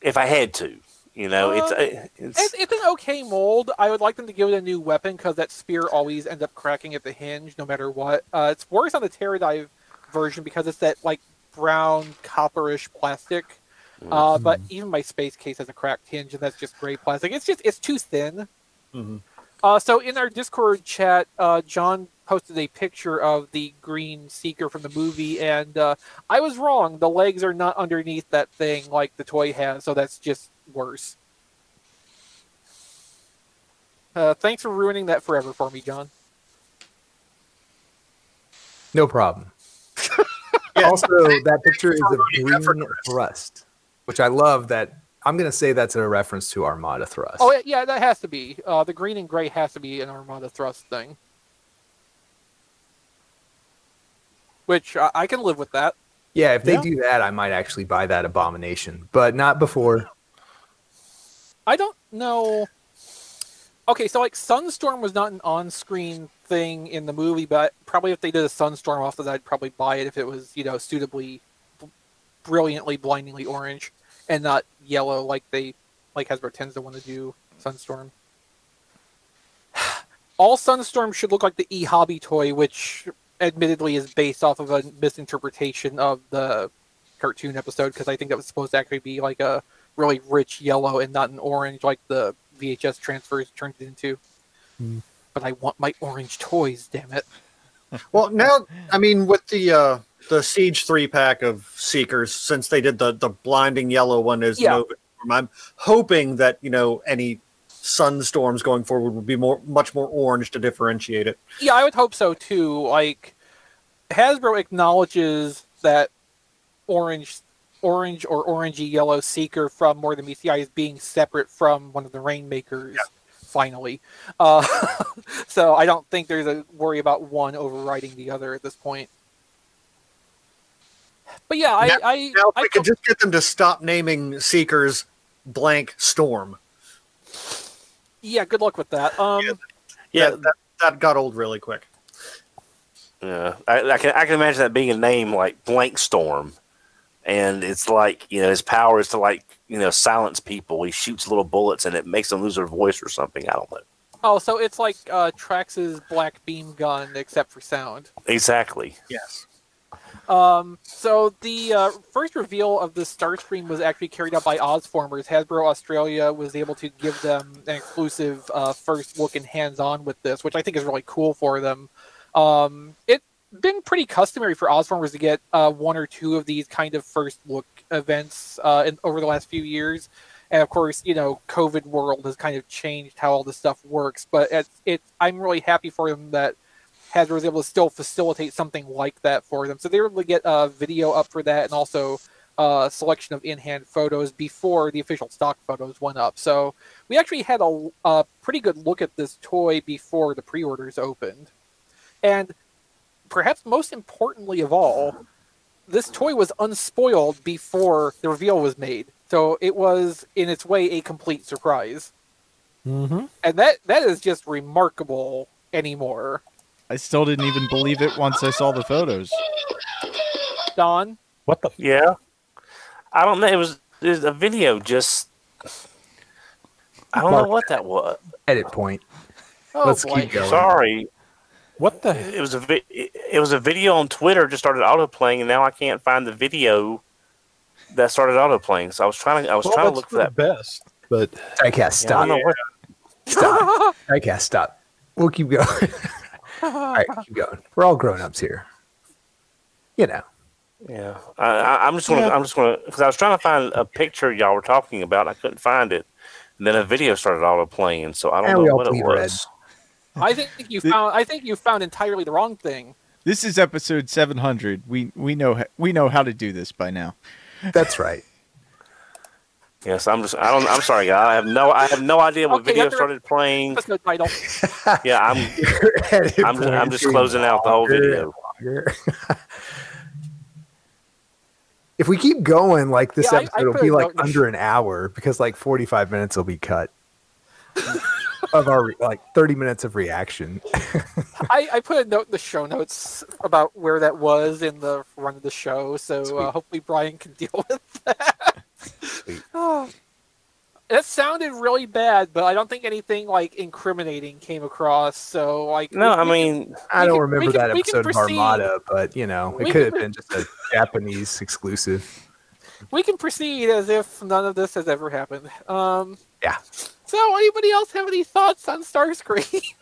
If I had to, you know, it's Um, it's, It's, it's an okay mold. I would like them to give it a new weapon because that spear always ends up cracking at the hinge, no matter what. Uh, it's worse on the Terradive version because it's that like brown copperish plastic. Uh, but even my space case has a cracked hinge, and that's just gray plastic. It's just it's too thin. Mhm. Uh, so in our Discord chat, uh, John posted a picture of the green seeker from the movie, and uh, I was wrong. The legs are not underneath that thing like the toy has, so that's just worse. Uh, thanks for ruining that forever for me, John. No problem. Yeah. Also, that picture is of Really green thrust, which I love. That I'm going to say that's a reference to Armada thrust. Oh yeah, that has to be. Uh, the green and gray has to be an Armada thrust thing. Which I, I can live with that. yeah. If they Yeah. do that, I might actually buy that abomination, but not before. I don't know. Okay, so like Sunstorm was not an on-screen thing in the movie, but probably if they did a Sunstorm off of that, I'd probably buy it if it was you know suitably, brilliantly, blindingly orange and not yellow like they like Hasbro tends to want to do Sunstorm. All Sunstorm should look like the E Hobby toy, which admittedly is based off of a misinterpretation of the cartoon episode because I think that was supposed to actually be like a really rich yellow and not an orange like the VHS transfers turned it into. Hmm. But I want my orange toys, damn it. Well, now I mean, with the uh, the Siege three pack of Seekers, since they did the the blinding yellow one is Yeah. Nova, I'm hoping that you know any sunstorms going forward would be more much more orange to differentiate it. Yeah, I would hope so too. Like Hasbro acknowledges that orange orange or orangey yellow seeker from More Than Meets the Eye is being separate from one of the rainmakers finally. Uh, so I don't think there's a worry about one overriding the other at this point. But yeah, I Now- I, Now, if I we could just get them to stop naming Seekers blank Storm, yeah, good luck with that. Um, Yeah. yeah, that, that, that got old really quick. Yeah, I, I can I can imagine that being a name like Blank Storm, and it's like you know his power is to like you know silence people. He shoots little bullets and it makes them lose their voice or something. I don't know Oh, so it's like uh, Trax's black beam gun, except for sound. exactly. Yes. Um, so the uh, first reveal of the Starscream was actually carried out by Ozformers. Hasbro Australia was able to give them an exclusive uh, first look and hands-on with this, which I think is really cool for them. Um, it's been pretty customary for Ozformers to get uh, one or two of these kind of first look events uh, in, over the last few years. And of course, you know, COVID world has kind of changed how all this stuff works. But it's, I'm really happy for them that Hasbro was able to still facilitate something like that for them. So they were able to get a video up for that, and also a selection of in-hand photos before the official stock photos went up. So we actually had a, a pretty good look at this toy before the pre-orders opened, and perhaps most importantly of all, this toy was unspoiled before the reveal was made. So it was, in its way, a complete surprise, Mm-hmm. and that that is just remarkable anymore. I still didn't even believe it once I saw the photos. Don. What the? Yeah. I don't know. It was, it was a video just. I don't know what that was. Edit point. Oh Let's boy. keep going. Sorry. What the? It was a vi- it was a video on Twitter just started auto playing and now I can't find the video that started auto playing. So I was trying to I was Well, trying to look for that. best. But Diecast, Yeah, I stop. don't know what Stop. Diecast, stop. We'll keep going. all right, keep going. We're all grown ups here. You know. Yeah, I, I, I'm just gonna, I'm just gonna, because I was trying to find a picture y'all were talking about, and I couldn't find it, and then a video started auto playing, so I don't And know what it bleed was. I think you found. I think you found entirely the wrong thing. This is episode 700. We we know we know how to do this by now. That's right. Yes, I'm just, I don't, I'm sorry, guys, I have no, I have no idea what Okay, video after- started playing. That's no title. Yeah, I'm, I'm, I'm just being closing out the whole video. if we keep going, like this Yeah, I- I episode will be like note under an hour because like 45 minutes will be cut of our like 30 minutes of reaction. I, I put a note in the show notes about where that was in the run of the show, so uh, hopefully Brian can deal with that. Oh. That sounded really bad, but I don't think anything like incriminating came across. So like, No, we- I we can- mean, I don't can- remember can- that episode of. Armada, but you know, We it could have been just a Japanese exclusive. we can proceed as if none of this has ever happened. Um, Yeah. So, anybody else have any thoughts on Starscream?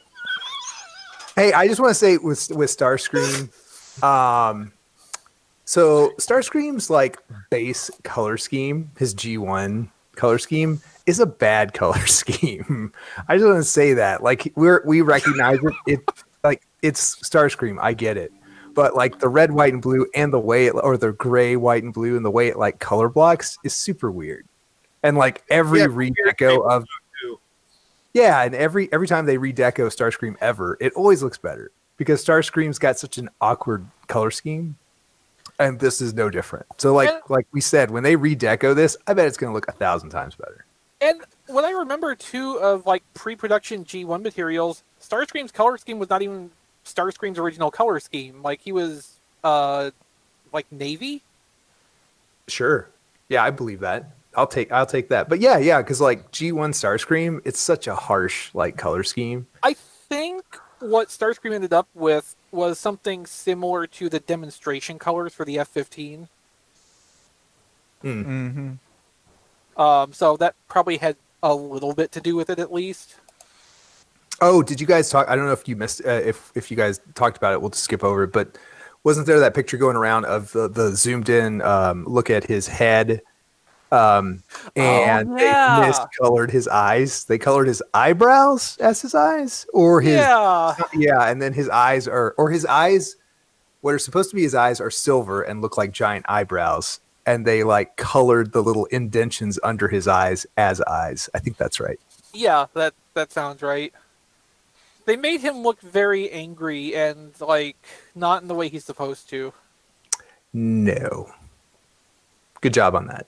Hey, I just want to say with with Starscream, um, so Starscream's like base color scheme, his G one color scheme is a bad color scheme. I just want to say that, like we're we recognize it. It like it's Starscream. I get it, but like the red, white, and blue, and the way it or the gray, white, and blue, and the way it like color blocks is super weird. And like every Yeah, redeco of. Yeah, and every every time they redeco Starscream ever, it always looks better because Starscream's got such an awkward color scheme, and this is no different. So, like And- like we said, when they redeco this, I bet it's going to look a thousand times better. And what I remember too of like pre-production G1 materials, Starscream's color scheme was not even Starscream's original color scheme. Like he was uh like navy. Sure, yeah, I believe that. I'll take I'll take that. But yeah, yeah, because like G one Starscream, it's such a harsh like color scheme. I think what Starscream ended up with was something similar to the demonstration colors for the F-15. Mm-hmm. Um, so that probably had a little bit to do with it, at least. Oh, did you guys talk? I don't know if you missed uh, if if you guys talked about it. We'll just skip over it. But wasn't there that picture going around of the, the zoomed in um, look at his head, um, and yeah. they miscolored his eyes. They colored his eyebrows as his eyes, or his yeah, yeah, and then his eyes are or his eyes. What are supposed to be his eyes are silver and look like giant eyebrows, and they like colored the little indentions under his eyes as eyes. I think that's right. yeah, that that sounds right. They made him look very angry and like not in the way he's supposed to. No. Good job on that.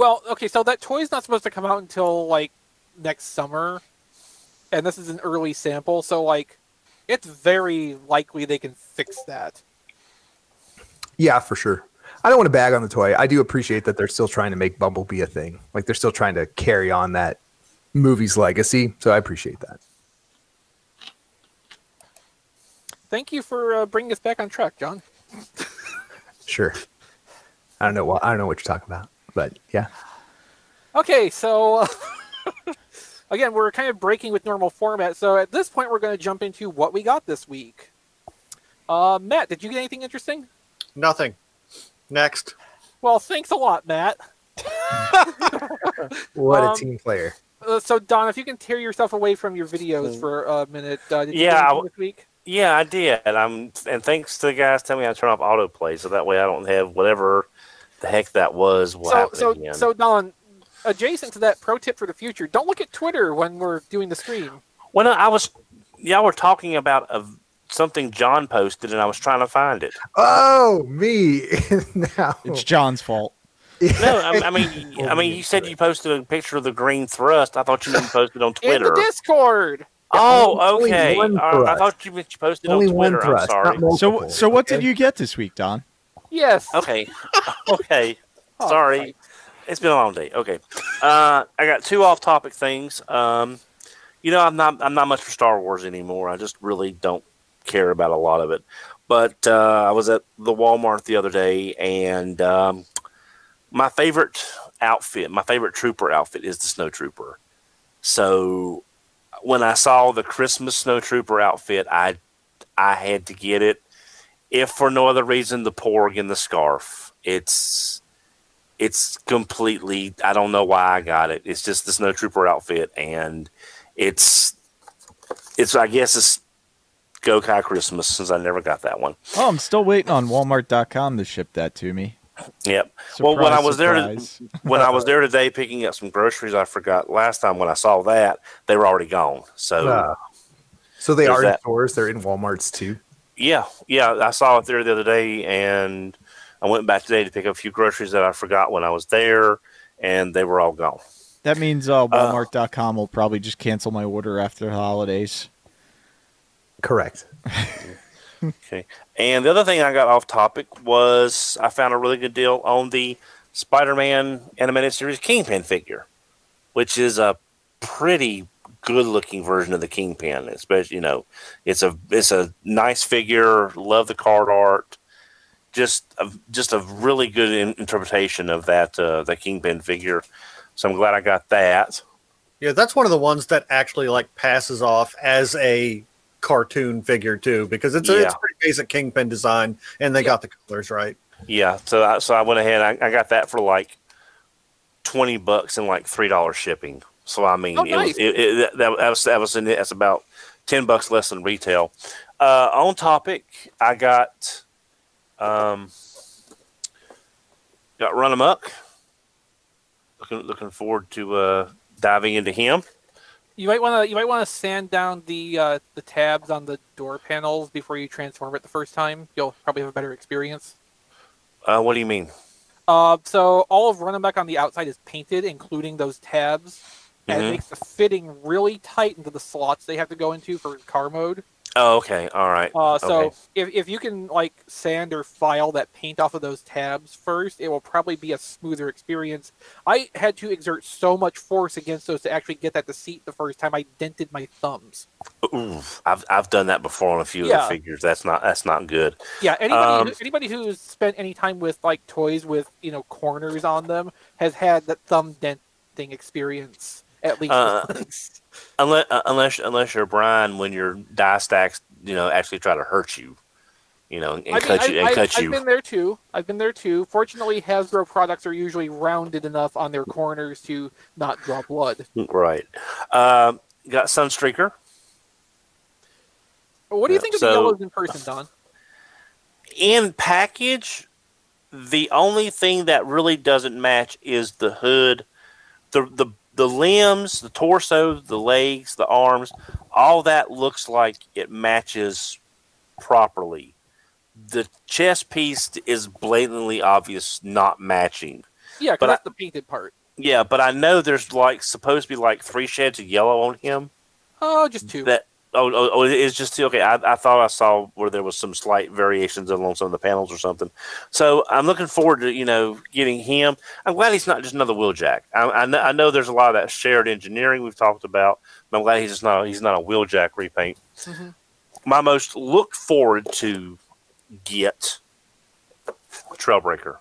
Well, okay, so that toy's not supposed to come out until like next summer, and this is an early sample, so like it's very likely they can fix that. Yeah, for sure. I don't want to bag on the toy. I do appreciate that they're still trying to make Bumblebee a thing. Like they're still trying to carry on that movie's legacy. So I appreciate that. Thank you for uh, bringing us back on track, John. Sure. I don't know what I don't know what you're talking about, but yeah. Okay, so again, we're kind of breaking with normal format. So at this point, we're going to jump into what we got this week. Uh, Matt, did you get anything interesting? Nothing. Next. Well, thanks a lot, Matt. What Um, a team player. Uh, so Don, if you can tear yourself away from your videos for a minute, uh, did you Yeah, get I anything this week? Yeah, I did. I'm, and thanks to the guys telling me how to turn off autoplay, so that way I don't have whatever the heck that was will So, happen so, again. so Don, adjacent to that, pro tip for the future: don't look at Twitter when we're doing the stream. when I was, y'all were talking about a, something John posted, and I was trying to find it. Oh, me. now. It's John's fault. No, I, I mean, I mean, you said you posted a picture of the green thrust. I thought you meant you posted on In Twitter. the Discord. Oh, okay. Uh, I thought you meant you posted Only on one Twitter. I'm thrust, sorry. So so what did you get this week, Don? Yes. Okay. okay. Oh, Sorry. right. It's been a long day. Okay. Uh, I got two off-topic things. Um, you know, I'm not I'm not much for Star Wars anymore. I just really don't care about a lot of it. But uh, I was at the Walmart the other day, and um, my favorite outfit, my favorite trooper outfit, is the Snow Trooper. So when I saw the Christmas Snow Trooper outfit, I I had to get it. If for no other reason, the porg and the scarf. It's it's completely. I don't know why I got it. It's just the Snow Trooper outfit, and it's it's. I guess it's Go Kai Christmas since I never got that one. Oh, I'm still waiting on Walmart.com to ship that to me. Yep. well, when I was there, surprise. when I was there today picking up some groceries, I forgot last time when I saw that they were already gone. So Ah. So they There's are in stores. They're in WalMarts too. Yeah, yeah, I saw it there the other day, and I went back today to pick up a few groceries that I forgot when I was there, and they were all gone. That means uh, Walmart.com will probably just cancel my order after the holidays. Correct. Okay. And the other thing I got off topic was I found a really good deal on the Spider-Man animated series Kingpin figure, which is a pretty good-looking version of the Kingpin. Especially, you know, it's a it's a nice figure. Love the card art. Just a, just a really good in, interpretation of that uh, the Kingpin figure. So I'm glad I got that. Yeah, that's one of the ones that actually like passes off as a cartoon figure too, because it's a, it's a pretty basic kingpin design, and they got the colors right. Yeah, so I, so I went ahead. I, I got that for like twenty bucks and like three dollars shipping. So I mean, Oh, it was nice. it, it, that, that was that was in it. That's about ten bucks less than retail. Uh, on topic, I got um got Runamuck. Looking looking forward to uh, diving into him. You might want to you might want to sand down the uh, the tabs on the door panels before you transform it the first time. You'll probably have a better experience. Uh, what do you mean? Uh, so all of running back on the outside is painted, including those tabs, and it makes the fitting really tight into the slots they have to go into for car mode. Oh, okay, all right. Uh, so okay. if, if you can like sand or file that paint off of those tabs first, it will probably be a smoother experience. I had to exert so much force against those to actually get that to seat the first time. I dented my thumbs. Ooh, I've I've done that before on a few of the figures. That's not that's not good. Yeah, anybody Um, who, anybody who's spent any time with like toys with you know corners on them has had that thumb denting experience at least Uh, once. unless uh, unless unless you're Brian when your die stacks you know actually try to hurt you you know and I mean, cut I've, you and I've- cut I've you been there too. I've been there too. Fortunately, Hasbro products are usually rounded enough on their corners to not draw blood. right um, got sunstreaker What do you think of so- the yellows in person, Don? in package the only thing that really doesn't match is the hood the the the limbs the torso the legs the arms all that looks like it matches properly the chest piece is blatantly obvious not matching Yeah, but because I- the painted part. Yeah, but I know there's like supposed to be like three shades of yellow on him. Oh, just two. That oh oh, oh it's just. Okay, I, I thought I saw where there was some slight variations along some of the panels or something. So I'm looking forward to you know getting him. I'm glad he's not just another wheeljack. I, I know I know there's a lot of that shared engineering we've talked about. But I'm glad he's just not he's not a wheeljack repaint. Mhm. My most looked forward to get Trailbreaker.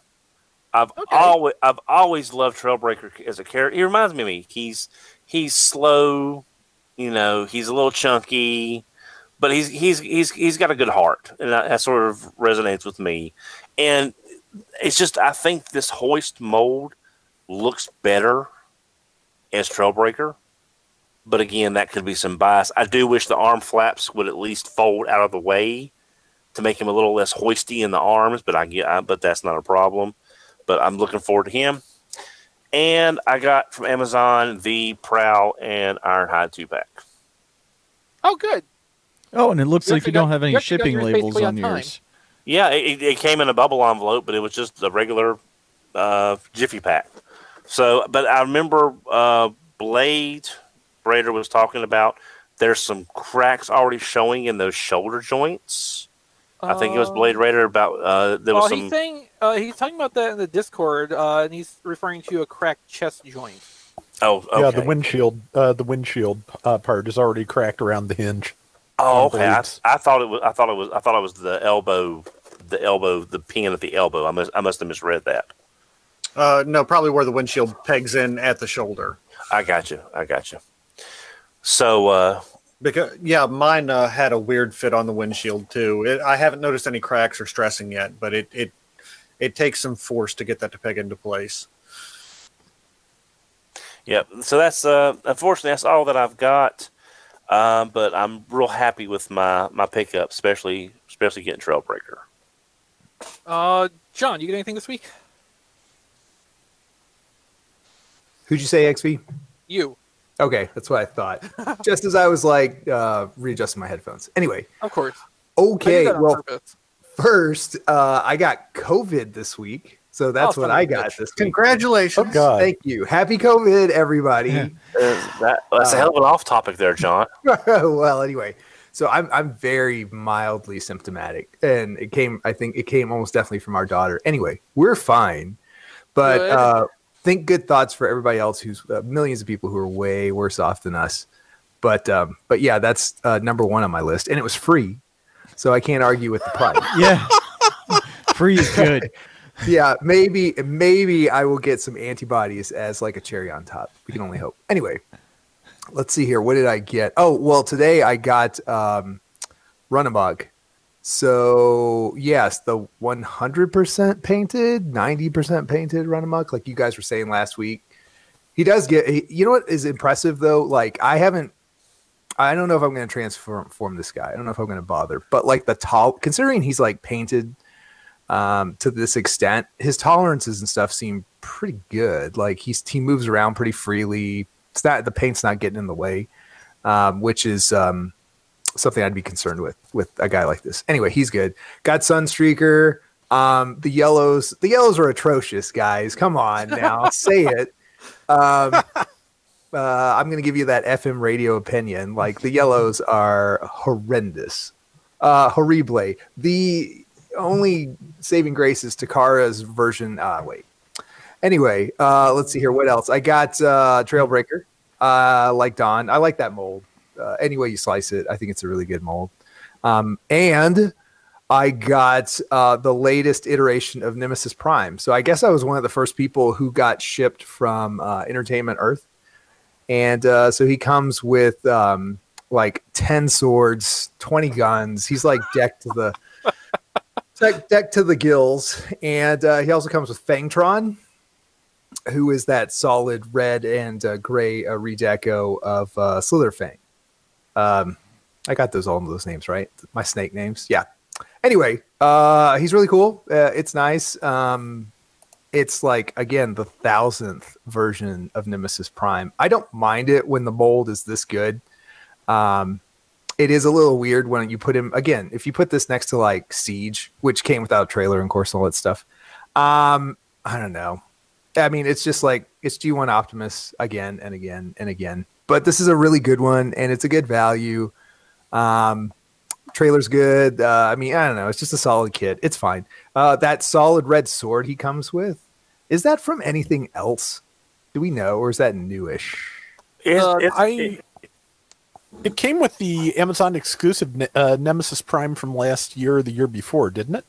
I've Okay. always I've always loved Trailbreaker as a character. He reminds me of me. He's he's slow, you know. He's a little chunky, but he's he's he's he's got a good heart, and that, that sort of resonates with me. And it's just I think this hoist mold looks better as Trailbreaker. But again, that could be some bias. I do wish the arm flaps would at least fold out of the way to make him a little less hoisty in the arms. But I get, I, but that's not a problem. But I'm looking forward to him. And I got from Amazon the Prowl and Ironhide two pack. oh, good. Oh, and it looks You like you actually don't got- have any you shipping yours labels on on time. yours. Yeah, it, it came in a bubble envelope, but it was just a regular uh, Jiffy pack. So, but I remember uh, Blade Raider was talking about there's some cracks already showing in those shoulder joints. I think it was Blade Raider. About uh, there was Oh, some. he's saying uh, he's talking about that in the Discord, uh, and he's referring to a cracked chest joint. oh, okay. Yeah, the windshield, uh, the windshield uh, part is already cracked around the hinge. Oh, okay. I. I thought it was. I thought it was. I thought it was the elbow, the elbow, the pin at the elbow. I must. I must have misread that. Uh, no, probably where the windshield pegs in at the shoulder. I got you. I got you. So, uh, Because yeah, mine uh, had a weird fit on the windshield too. It, I haven't noticed any cracks or stressing yet, but it it it takes some force to get that to peg into place. yeah. So that's uh, unfortunately that's all that I've got. Um, but I'm real happy with my my pickup, especially especially getting Trailbreaker. Uh, John, you get anything this week? Who'd you say, XV? You, Okay, that's what I thought. Just as I was like uh, readjusting my headphones. Anyway, of course. Okay. did that on Well, purpose. First, uh, I got COVID this week, so that's Oh, what son of I a got bitch. this week. Congratulations! Oh God! Thank you. Happy COVID, everybody. Uh, that, that's a hell of an off topic there, John. well, anyway, so I'm I'm very mildly symptomatic, and it came. I think it came almost definitely from our daughter. Anyway, we're fine, but Good. uh, think good thoughts for everybody else who's uh, millions of people who are way worse off than us. But um, but yeah, that's uh, number one on my list, and it was free, so I can't argue with the price. Yeah. Free is good. yeah, maybe maybe I will get some antibodies as like a cherry on top. We can only hope. Anyway, let's see here. What did I get? Oh, well, today I got um Runamuck. So yes, the 100% painted, 90% painted Runamuck, like you guys were saying last week. He does get. He, you know what is impressive though? Like I haven't. I don't know if I'm going to transform form this guy. I don't know if I'm going to bother. But like the tall, considering he's like painted um, to this extent, his tolerances and stuff seem pretty good. Like he's he moves around pretty freely. It's not the paint's not getting in the way, um, which is um, something I'd be concerned with with a guy like this. Anyway, he's good. Got Sunstreaker. Um, the yellows, the yellows are atrocious, guys. Come on now, say it. Um, uh, I'm going to give you that FM radio opinion. Like the yellows are horrendous, uh, horrible. The only saving grace is Takara's version. Uh, wait. Anyway, uh, let's see here. What else? I got uh, Trailbreaker. Uh, like Don. I like that mold. Uh, any way you slice it, I think it's a really good mold. Um, and I got uh, the latest iteration of Nemesis Prime. So I guess I was one of the first people who got shipped from uh, Entertainment Earth. And uh, so he comes with um, like 10 swords, 20 guns. He's like decked to the deck, decked to the gills. And uh, he also comes with Fangtron, who is that solid red and uh, gray uh, redeco of uh, Slitherfang. Um, I got those all those names right. My snake names, yeah. Anyway, uh, he's really cool. Uh, it's nice. Um, it's like again the thousandth version of Nemesis Prime. I don't mind it when the mold is this good. Um, it is a little weird when you put him again. If you put this next to like Siege, which came without a trailer and course all that stuff, um, I don't know. I mean, it's just like it's G1 Optimus again and again and again. But this is a really good one, and it's a good value. Um, trailer's good. Uh, I mean, I don't know. It's just a solid kit. It's fine. Uh, that solid red sword he comes with is that from anything else? Do we know, or is that newish? It's, Uh, it's, I. It came with the Amazon exclusive Ne- uh, Nemesis Prime from last year or the year before, didn't it?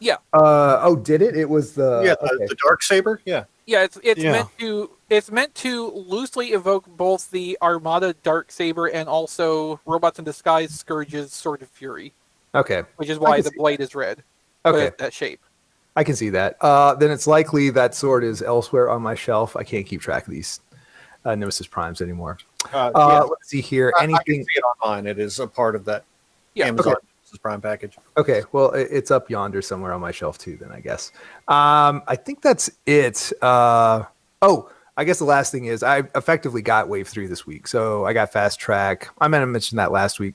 Yeah. Uh, oh, did it? It was the yeah, the, okay. the dark saber. Yeah, Yeah, it's it's Yeah. meant to it's meant to loosely evoke both the Armada Dark Saber and also Robots in Disguise Scourge's Sword of Fury, okay. which is why the blade is red. Okay. it's that shape. I can see that. Uh, then it's likely that sword is elsewhere on my shelf. I can't keep track of these uh, Nemesis Primes anymore. uh, Uh, yeah. Let's see here. I, I can Anything? see it online. It is a part of that Yeah, Amazon okay. Nemesis Prime package. Okay, well, it- it's up yonder somewhere on my shelf too. Then I guess. Um, I think that's it. Uh, oh, I guess the last thing is I effectively got Wave Three this week, so I got Fast Track. I meant to mention that last week,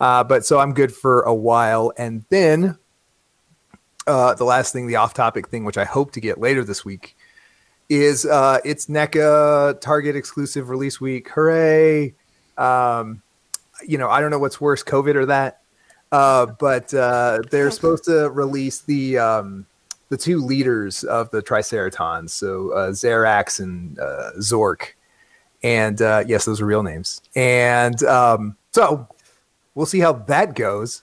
uh, but so I'm good for a while, and then uh, the last thing, the off-topic thing, which I hope to get later this week, is uh, it's NECA Target exclusive release week. Hooray! Um, you know, I don't know what's worse, COVID or that. Uh, but uh, they're supposed to release the um, the two leaders of the Triceratons, so uh, Zerax and uh, Zork. And uh, yes, those are real names. And um, so we'll see how that goes.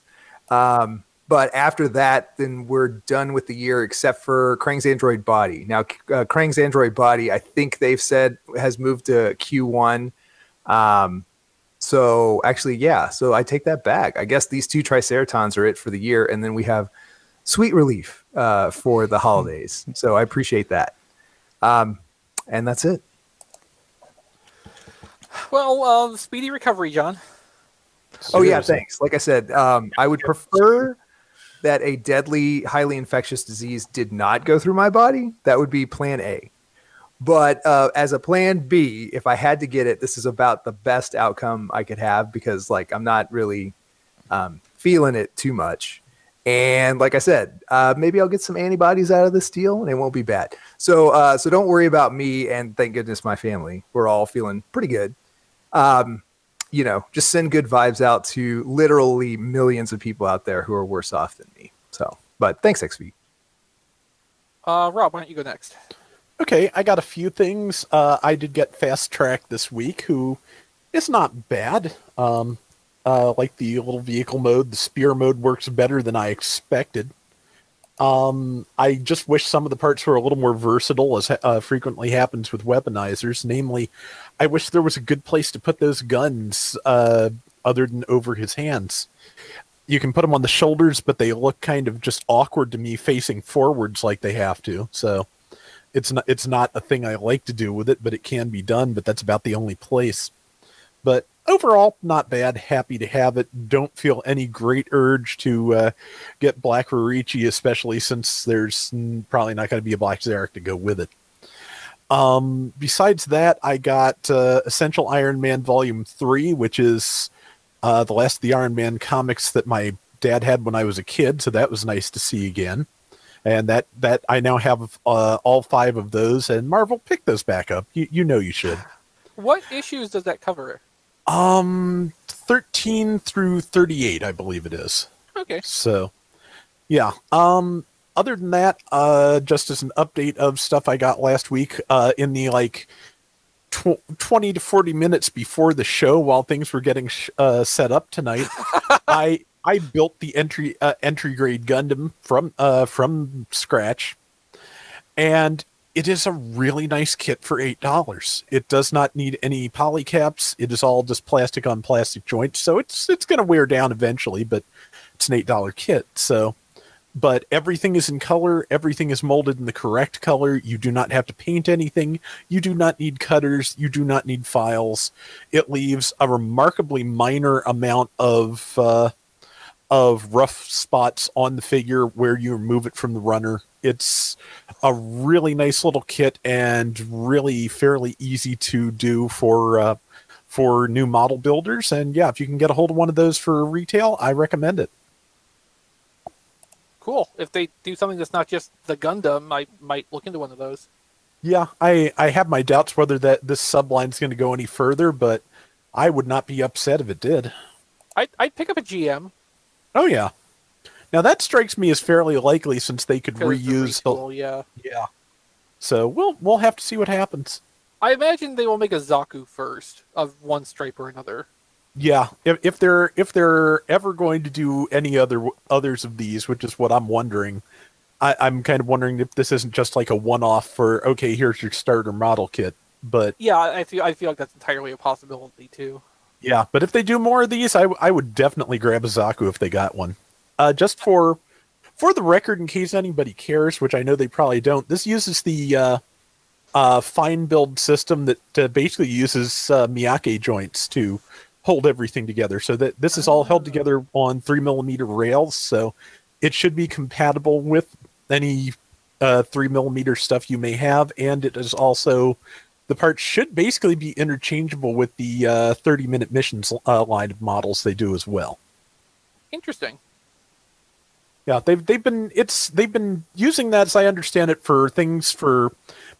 Um, but after that, then we're done with the year, except for Krang's Android Body. Now, uh, Krang's Android Body, I think they've said has moved to Q1. Um, so actually, yeah. So I take that back. I guess these two Triceratons are it for the year, and then we have sweet relief uh, for the holidays. So I appreciate that. Um, and that's it. Well, uh, speedy recovery, John. Oh yeah, thanks. Like I said, um, I would prefer that a deadly, highly infectious disease did not go through my body. That would be Plan A. But uh, as a Plan B, if I had to get it, this is about the best outcome I could have because, like, I'm not really um, feeling it too much. And like I said, uh, maybe I'll get some antibodies out of this deal, and it won't be bad. So, uh, so don't worry about me, and thank goodness my family. We're all feeling pretty good. Um, you know, just send good vibes out to literally millions of people out there who are worse off than me. So, but thanks, XV. Uh, Rob, why don't you go next? Okay, I got a few things. Uh, I did get fast track this week, who is not bad. Um, uh, like the little vehicle mode, the spear mode works better than I expected. Um, I just wish some of the parts were a little more versatile, as uh, frequently happens with weaponizers. Namely, I wish there was a good place to put those guns uh, other than over his hands. You can put them on the shoulders, but they look kind of just awkward to me facing forwards like they have to. So it's not it's not a thing I like to do with it, but it can be done. But that's about the only place. But overall, not bad. Happy to have it. Don't feel any great urge to uh, get Black Roritchi, especially since there's probably not going to be a Black Zarak to go with it. Um, besides that, I got uh, Essential Iron Man Volume Three, which is uh, the last of the Iron Man comics that my dad had when I was a kid. So that was nice to see again and that that I now have uh, all five of those. And Marvel, picked those back up. You you know you should. What issues does that cover? Um, thirteen through thirty-eight, I believe it is. Okay. So, yeah. Um, other than that, uh, just as an update of stuff I got last week, uh, in the like tw- twenty to forty minutes before the show, while things were getting sh- uh, set up tonight, I I built the entry uh, entry grade Gundam from uh from scratch, and it is a really nice kit for eight dollars. It does not need any polycaps. It is all just plastic on plastic joints, so it's it's going to wear down eventually, but it's an eight dollar kit. So, but everything is in color. Everything is molded in the correct color. You do not have to paint anything. You do not need cutters. You do not need files. It leaves a remarkably minor amount of. Uh, of rough spots on the figure where you remove it from the runner. It's a really nice little kit and really fairly easy to do for uh, for new model builders. And yeah, if you can get a hold of one of those for retail, I recommend it. Cool. If they do something that's not just the Gundam, I might look into one of those. Yeah, I I have my doubts whether that this subline is going to go any further, but I would not be upset if it did. I I'd pick up a GM. Oh yeah. Now that strikes me as fairly likely since they could reuse the yeah. yeah. So we'll we'll have to see what happens. I imagine they will make a Zaku first of one stripe or another. Yeah, if if they're if they're ever going to do any other others of these, which is what I'm wondering, I, I'm kind of wondering if this isn't just like a one-off for okay, here's your starter model kit. But Yeah, I feel I feel like that's entirely a possibility too. yeah, but if they do more of these, I I would definitely grab a Zaku if they got one. Uh, just for for the record, in case anybody cares, which I know they probably don't. This uses the uh, uh, fine build system that uh, basically uses uh, Miyake joints to hold everything together. So that this is all held together on three millimeter rails, so it should be compatible with any uh, three millimeter stuff you may have, and it is also the parts should basically be interchangeable with the uh, 30 minute missions uh, line of models they do as well. Interesting. Yeah, they've they've been it's they've been using that as I understand it for things for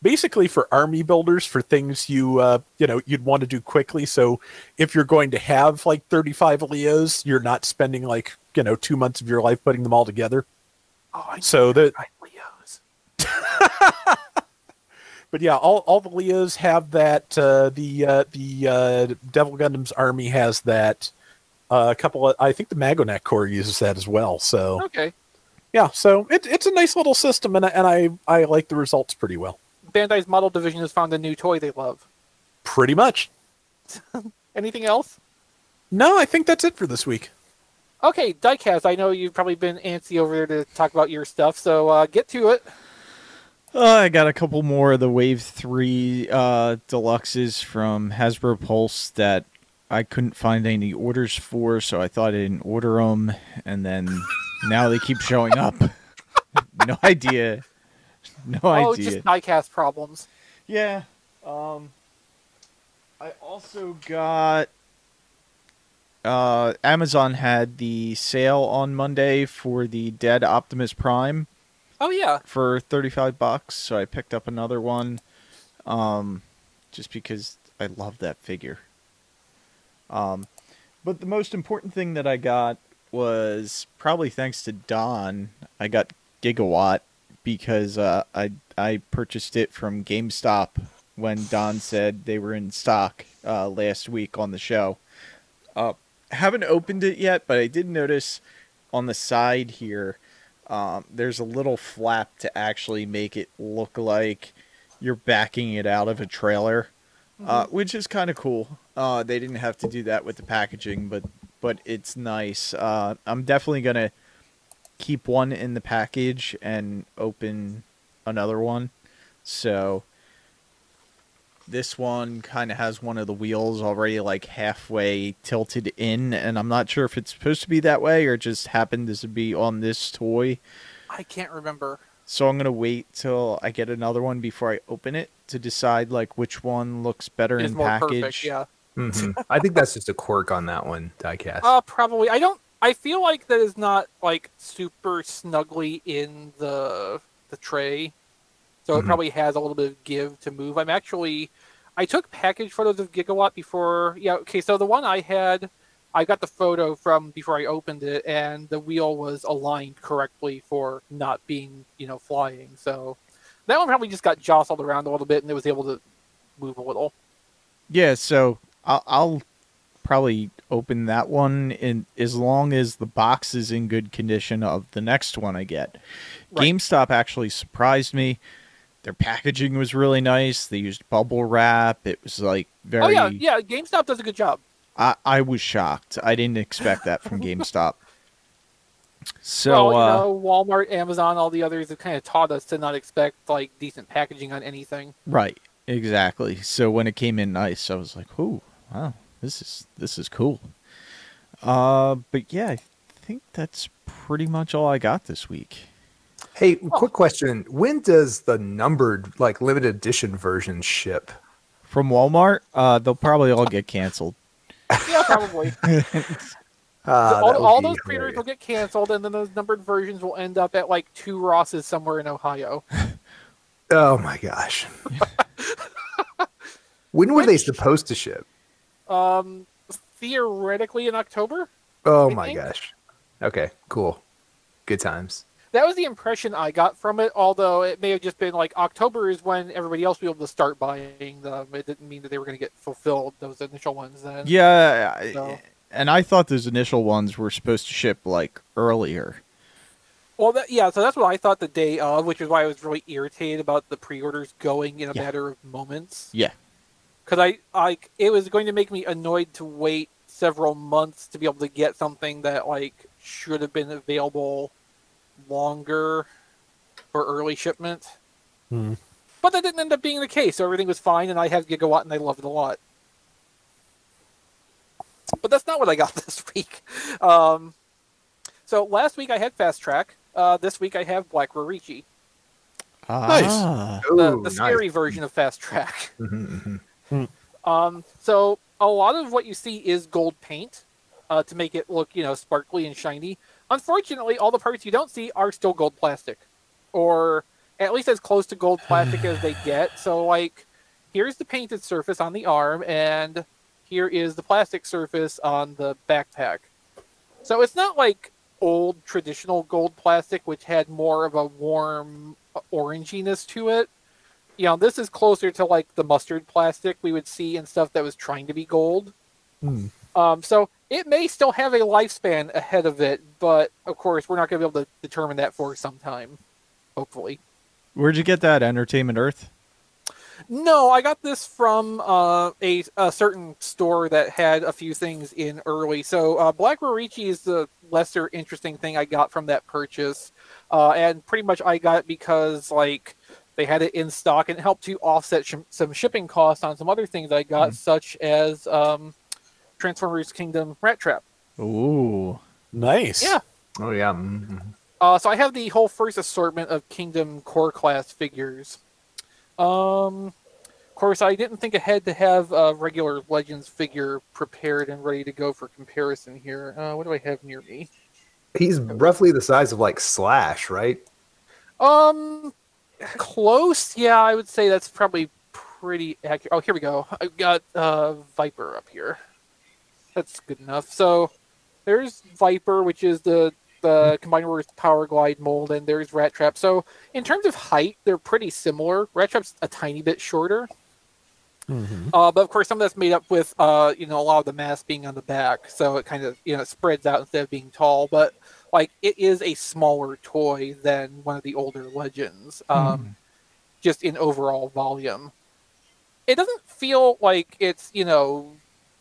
basically for army builders for things you uh you know you'd want to do quickly. So if you're going to have like 35 Leos, you're not spending like you know two months of your life putting them all together. Oh, I So that Leos. but yeah, all, all the Leos have that. Uh, the uh, the uh, Devil Gundam's army has that. Uh, a couple of, I think the Maganac Corps uses that as well. So Okay. yeah, so it, it's a nice little system, and I, and I I like the results pretty well. Bandai's model division has found a new toy they love. Pretty much. Anything else? No, I think that's it for this week. Okay, Diecast, I know you've probably been antsy over there to talk about your stuff, so uh, get to it. Uh, I got a couple more of the Wave 3 uh, deluxes from Hasbro Pulse that I couldn't find any orders for, so I thought I didn't order them, and then now they keep showing up. no idea. No oh, idea. just Diecast problems. Yeah. Um I also got uh Amazon had the sale on Monday for the Dead Optimus Prime Oh, yeah. for 35 bucks, so I picked up another one um just because I love that figure. Um but the most important thing that I got was probably thanks to Don, I got Gigawatt because uh, I I purchased it from GameStop when Don said they were in stock uh, last week on the show. Uh, haven't opened it yet, but I did notice on the side here um, there's a little flap to actually make it look like you're backing it out of a trailer, uh, which is kind of cool. Uh, they didn't have to do that with the packaging, but but it's nice. Uh, I'm definitely gonna keep one in the package and open another one. So this one kind of has one of the wheels already like halfway tilted in, and I'm not sure if it's supposed to be that way or just happened to be on this toy. I can't remember. So I'm gonna wait till I get another one before I open it to decide like which one looks better It's in more package. perfect, yeah. Mhm. I think that's just a quirk on that one, diecast. Uh, probably. I don't. I feel like that is not like super snugly in the the tray, so it Mhm. probably has a little bit of give to move. I'm actually. I took package photos of Gigawatt before. Yeah. Okay. So the one I had, I got the photo from before I opened it, and the wheel was aligned correctly for not being, you know, flying. So that one probably just got jostled around a little bit, and it was able to move a little. Yeah, so I'll, I'll probably open that one in as long as the box is in good condition of the next one I get. Right. GameStop actually surprised me. Their packaging was really nice. They used bubble wrap. It was like very. Oh yeah, yeah. GameStop does a good job. I, I was shocked. I didn't expect that from GameStop. So well, you uh, know, Walmart, Amazon, all the others have kind of taught us to not expect like decent packaging on anything. Right, exactly. So when it came in nice, I was like, "Oh, wow, this is this is cool." Uh, but yeah, I think that's pretty much all I got this week. Hey, quick question: When does the numbered, like limited edition version ship? From Walmart, uh, they'll probably all get canceled. Yeah, probably. Uh, that all all those pre-orders will get canceled, and then those numbered versions will end up at like two Rosses somewhere in Ohio. Oh my gosh! when were they supposed to ship? Um, theoretically in October. Oh I my think- gosh! Okay, cool. Good times. That was the impression I got from it. Although it may have just been like October is when everybody else will be able to start buying them. It didn't mean that they were going to get fulfilled those initial ones. Then Yeah, So- and I thought those initial ones were supposed to ship like earlier. Well, that, yeah, so that's what I thought the day of, which is why I was really irritated about the pre-orders going in a Yeah. matter of moments. Yeah, Because I, like, it was going to make me annoyed to wait several months to be able to get something that like should have been available longer for early shipment. Hmm. But that didn't end up being the case, so everything was fine, and I have Gigawatt, and I love it a lot. But that's not what I got this week. Um, so last week I had Fast Track. Uh, this week I have Black Roritchi, Ah, the, Ooh, the nice. scary version of Fast Track. Mhm, mhm. Um, so a lot of what you see is gold paint uh, to make it look, you know, sparkly and shiny. Unfortunately, all the parts you don't see are still gold plastic, or at least as close to gold plastic as they get. So, like, here's the painted surface on the arm, and here is the plastic surface on the backpack. So it's not like old traditional gold plastic, which had more of a warm uh, oranginess to it. You know, this is closer to like the mustard plastic we would see in stuff that was trying to be gold. Hmm. Um, so it may still have a lifespan ahead of it, but of course, we're not going to be able to determine that for some time. Hopefully. Where'd you get that? Entertainment Earth? No, I got this from uh, a, a certain store that had a few things in early. So uh, Black Roritchi is the lesser interesting thing I got from that purchase, uh, and pretty much I got it because like they had it in stock and it helped to offset sh- some shipping costs on some other things I got, such as um, Transformers Kingdom Rat Trap. Ooh. Nice. Yeah. Oh yeah. mhm. Uh, so I have the whole first assortment of Kingdom Core class figures. Um, of course, I didn't think ahead to have a regular Legends figure prepared and ready to go for comparison here. Uh, what do I have near me? He's roughly the size of like Slash, right? Um, close. Yeah, I would say that's probably pretty accurate. Oh, here we go. I've got uh, Viper up here. That's good enough. So there's Viper, which is the the combined with Powerglide mold, and there's Rat Trap. So in terms of height, they're pretty similar. Rat Trap's a tiny bit shorter. Mhm. Uh, but of course, some of that's made up with uh, you know a lot of the mass being on the back, so it kind of you know spreads out instead of being tall. But like it is a smaller toy than one of the older legends, um, just in overall volume. It doesn't feel like it's you know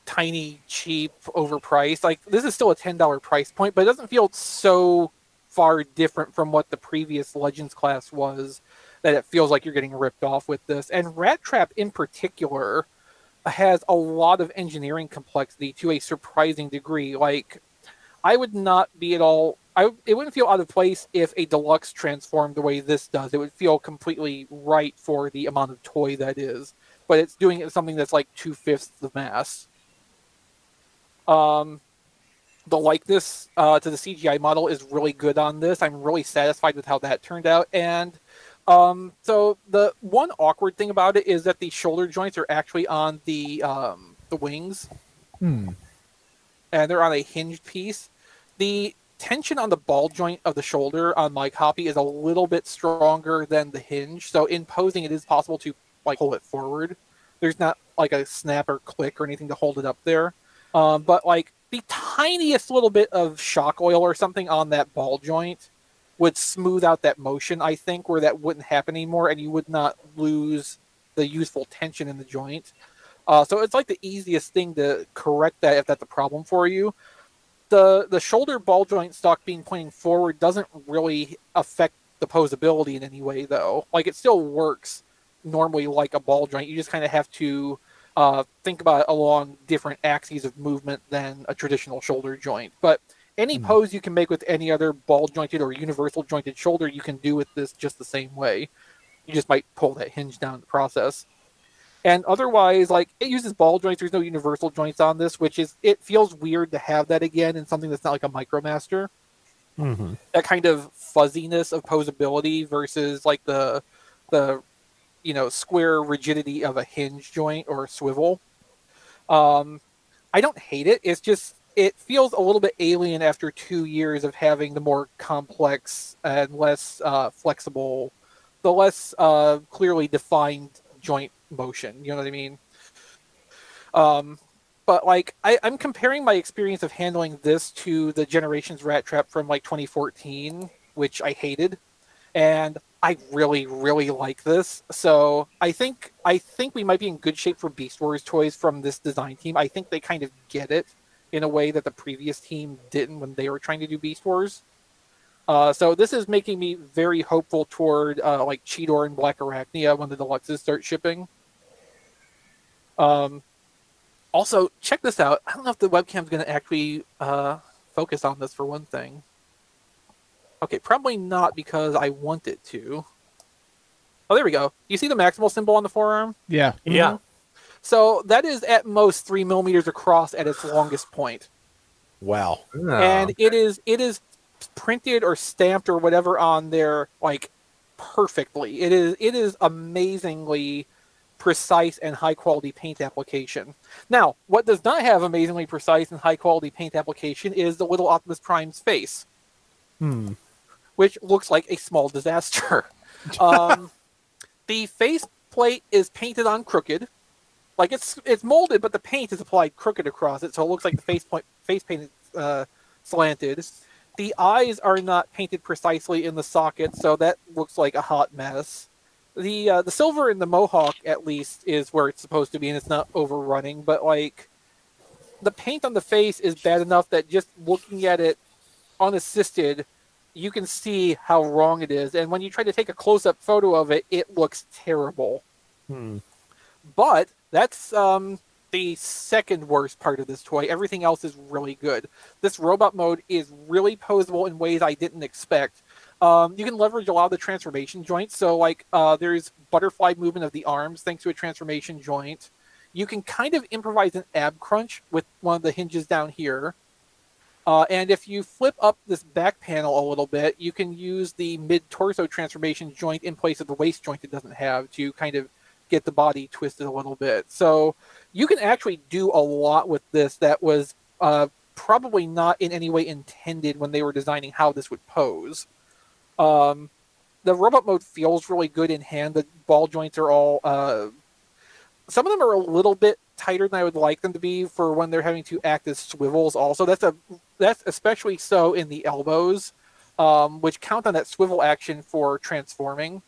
tiny, cheap, overpriced. Like this is still a ten dollar price point, but it doesn't feel so far different from what the previous Legends class was that it feels like you're getting ripped off with this. And Rat Trap in particular has a lot of engineering complexity to a surprising degree. Like I would not be at all I it wouldn't feel out of place if a deluxe transformed the way this does. It would feel completely right for the amount of toy that is. But it's doing it something that's like two fifths the mass. Um the likeness uh, to the CGI model is really good on this. I'm really satisfied with how that turned out. And um, so the one awkward thing about it is that the shoulder joints are actually on the um, the wings, Hmm. and they're on a hinged piece. The tension on the ball joint of the shoulder on my copy is a little bit stronger than the hinge. So in posing, it is possible to like pull it forward. There's not like a snap or click or anything to hold it up there. Um, but like the tiniest little bit of shock oil or something on that ball joint would smooth out that motion, I think, where that wouldn't happen anymore and you would not lose the useful tension in the joint. Uh, so it's like the easiest thing to correct that if that's a problem for you. The the shoulder ball joint stock being pointing forward doesn't really affect the posability in any way though. Like it still works normally like a ball joint. You just kind of have to uh, think about it along different axes of movement than a traditional shoulder joint. But any pose you can make with any other ball jointed or universal jointed shoulder, you can do with this just the same way. You just might pull that hinge down in the process. And otherwise, like it uses ball joints. There's no universal joints on this, which is it feels weird to have that again in something that's not like a micromaster. Mhm. That kind of fuzziness of posability versus like the the you know square rigidity of a hinge joint or a swivel. Um, I don't hate it. It's just it feels a little bit alien after two years of having the more complex and less uh, flexible, the less uh, clearly defined joint motion. You know what I mean? Um, but like I, I'm comparing my experience of handling this to the Generations Rat Trap from like 2014, which I hated, and I really, really like this. So I think I think we might be in good shape for Beast Wars toys from this design team. I think they kind of get it in a way that the previous team didn't when they were trying to do Beast Wars. Uh, so this is making me very hopeful toward uh, like Cheetor and Blackarachnia when the deluxes start shipping. Um, also, check this out. I don't know if the webcam's going to actually uh, focus on this for one thing. Okay, probably not because I want it to. Oh, there we go. You see the maximal symbol on the forearm? Yeah. Yeah. So that is at most three millimeters across at its longest point. Wow. Oh. and it is it is printed or stamped or whatever on there like perfectly. It is it is amazingly precise and high quality paint application. Now, what does not have amazingly precise and high quality paint application is the little Optimus Prime's face. Hmm. which looks like a small disaster. um, the face plate is painted on crooked, like it's it's molded, but the paint is applied crooked across it, so it looks like the face point face paint is uh, slanted. The eyes are not painted precisely in the socket, so that looks like a hot mess. The uh, the silver in the mohawk, at least, is where it's supposed to be, and it's not overrunning. But like, the paint on the face is bad enough that just looking at it unassisted, you can see how wrong it is. And when you try to take a close up photo of it, it looks terrible. Hmm. But that's um, the second worst part of this toy. Everything else is really good. This robot mode is really posable in ways I didn't expect. Um, you can leverage a lot of the transformation joints. So, like, uh, there's butterfly movement of the arms thanks to a transformation joint. You can kind of improvise an ab crunch with one of the hinges down here. Uh, and if you flip up this back panel a little bit, you can use the mid torso transformation joint in place of the waist joint it doesn't have to kind of get the body twisted a little bit. So you can actually do a lot with this that was uh, probably not in any way intended when they were designing how this would pose. Um, the robot mode feels really good in hand. The ball joints are all. Uh, some of them are a little bit tighter than I would like them to be for when they're having to act as swivels. Also, that's a that's especially so in the elbows, um, which count on that swivel action for transforming.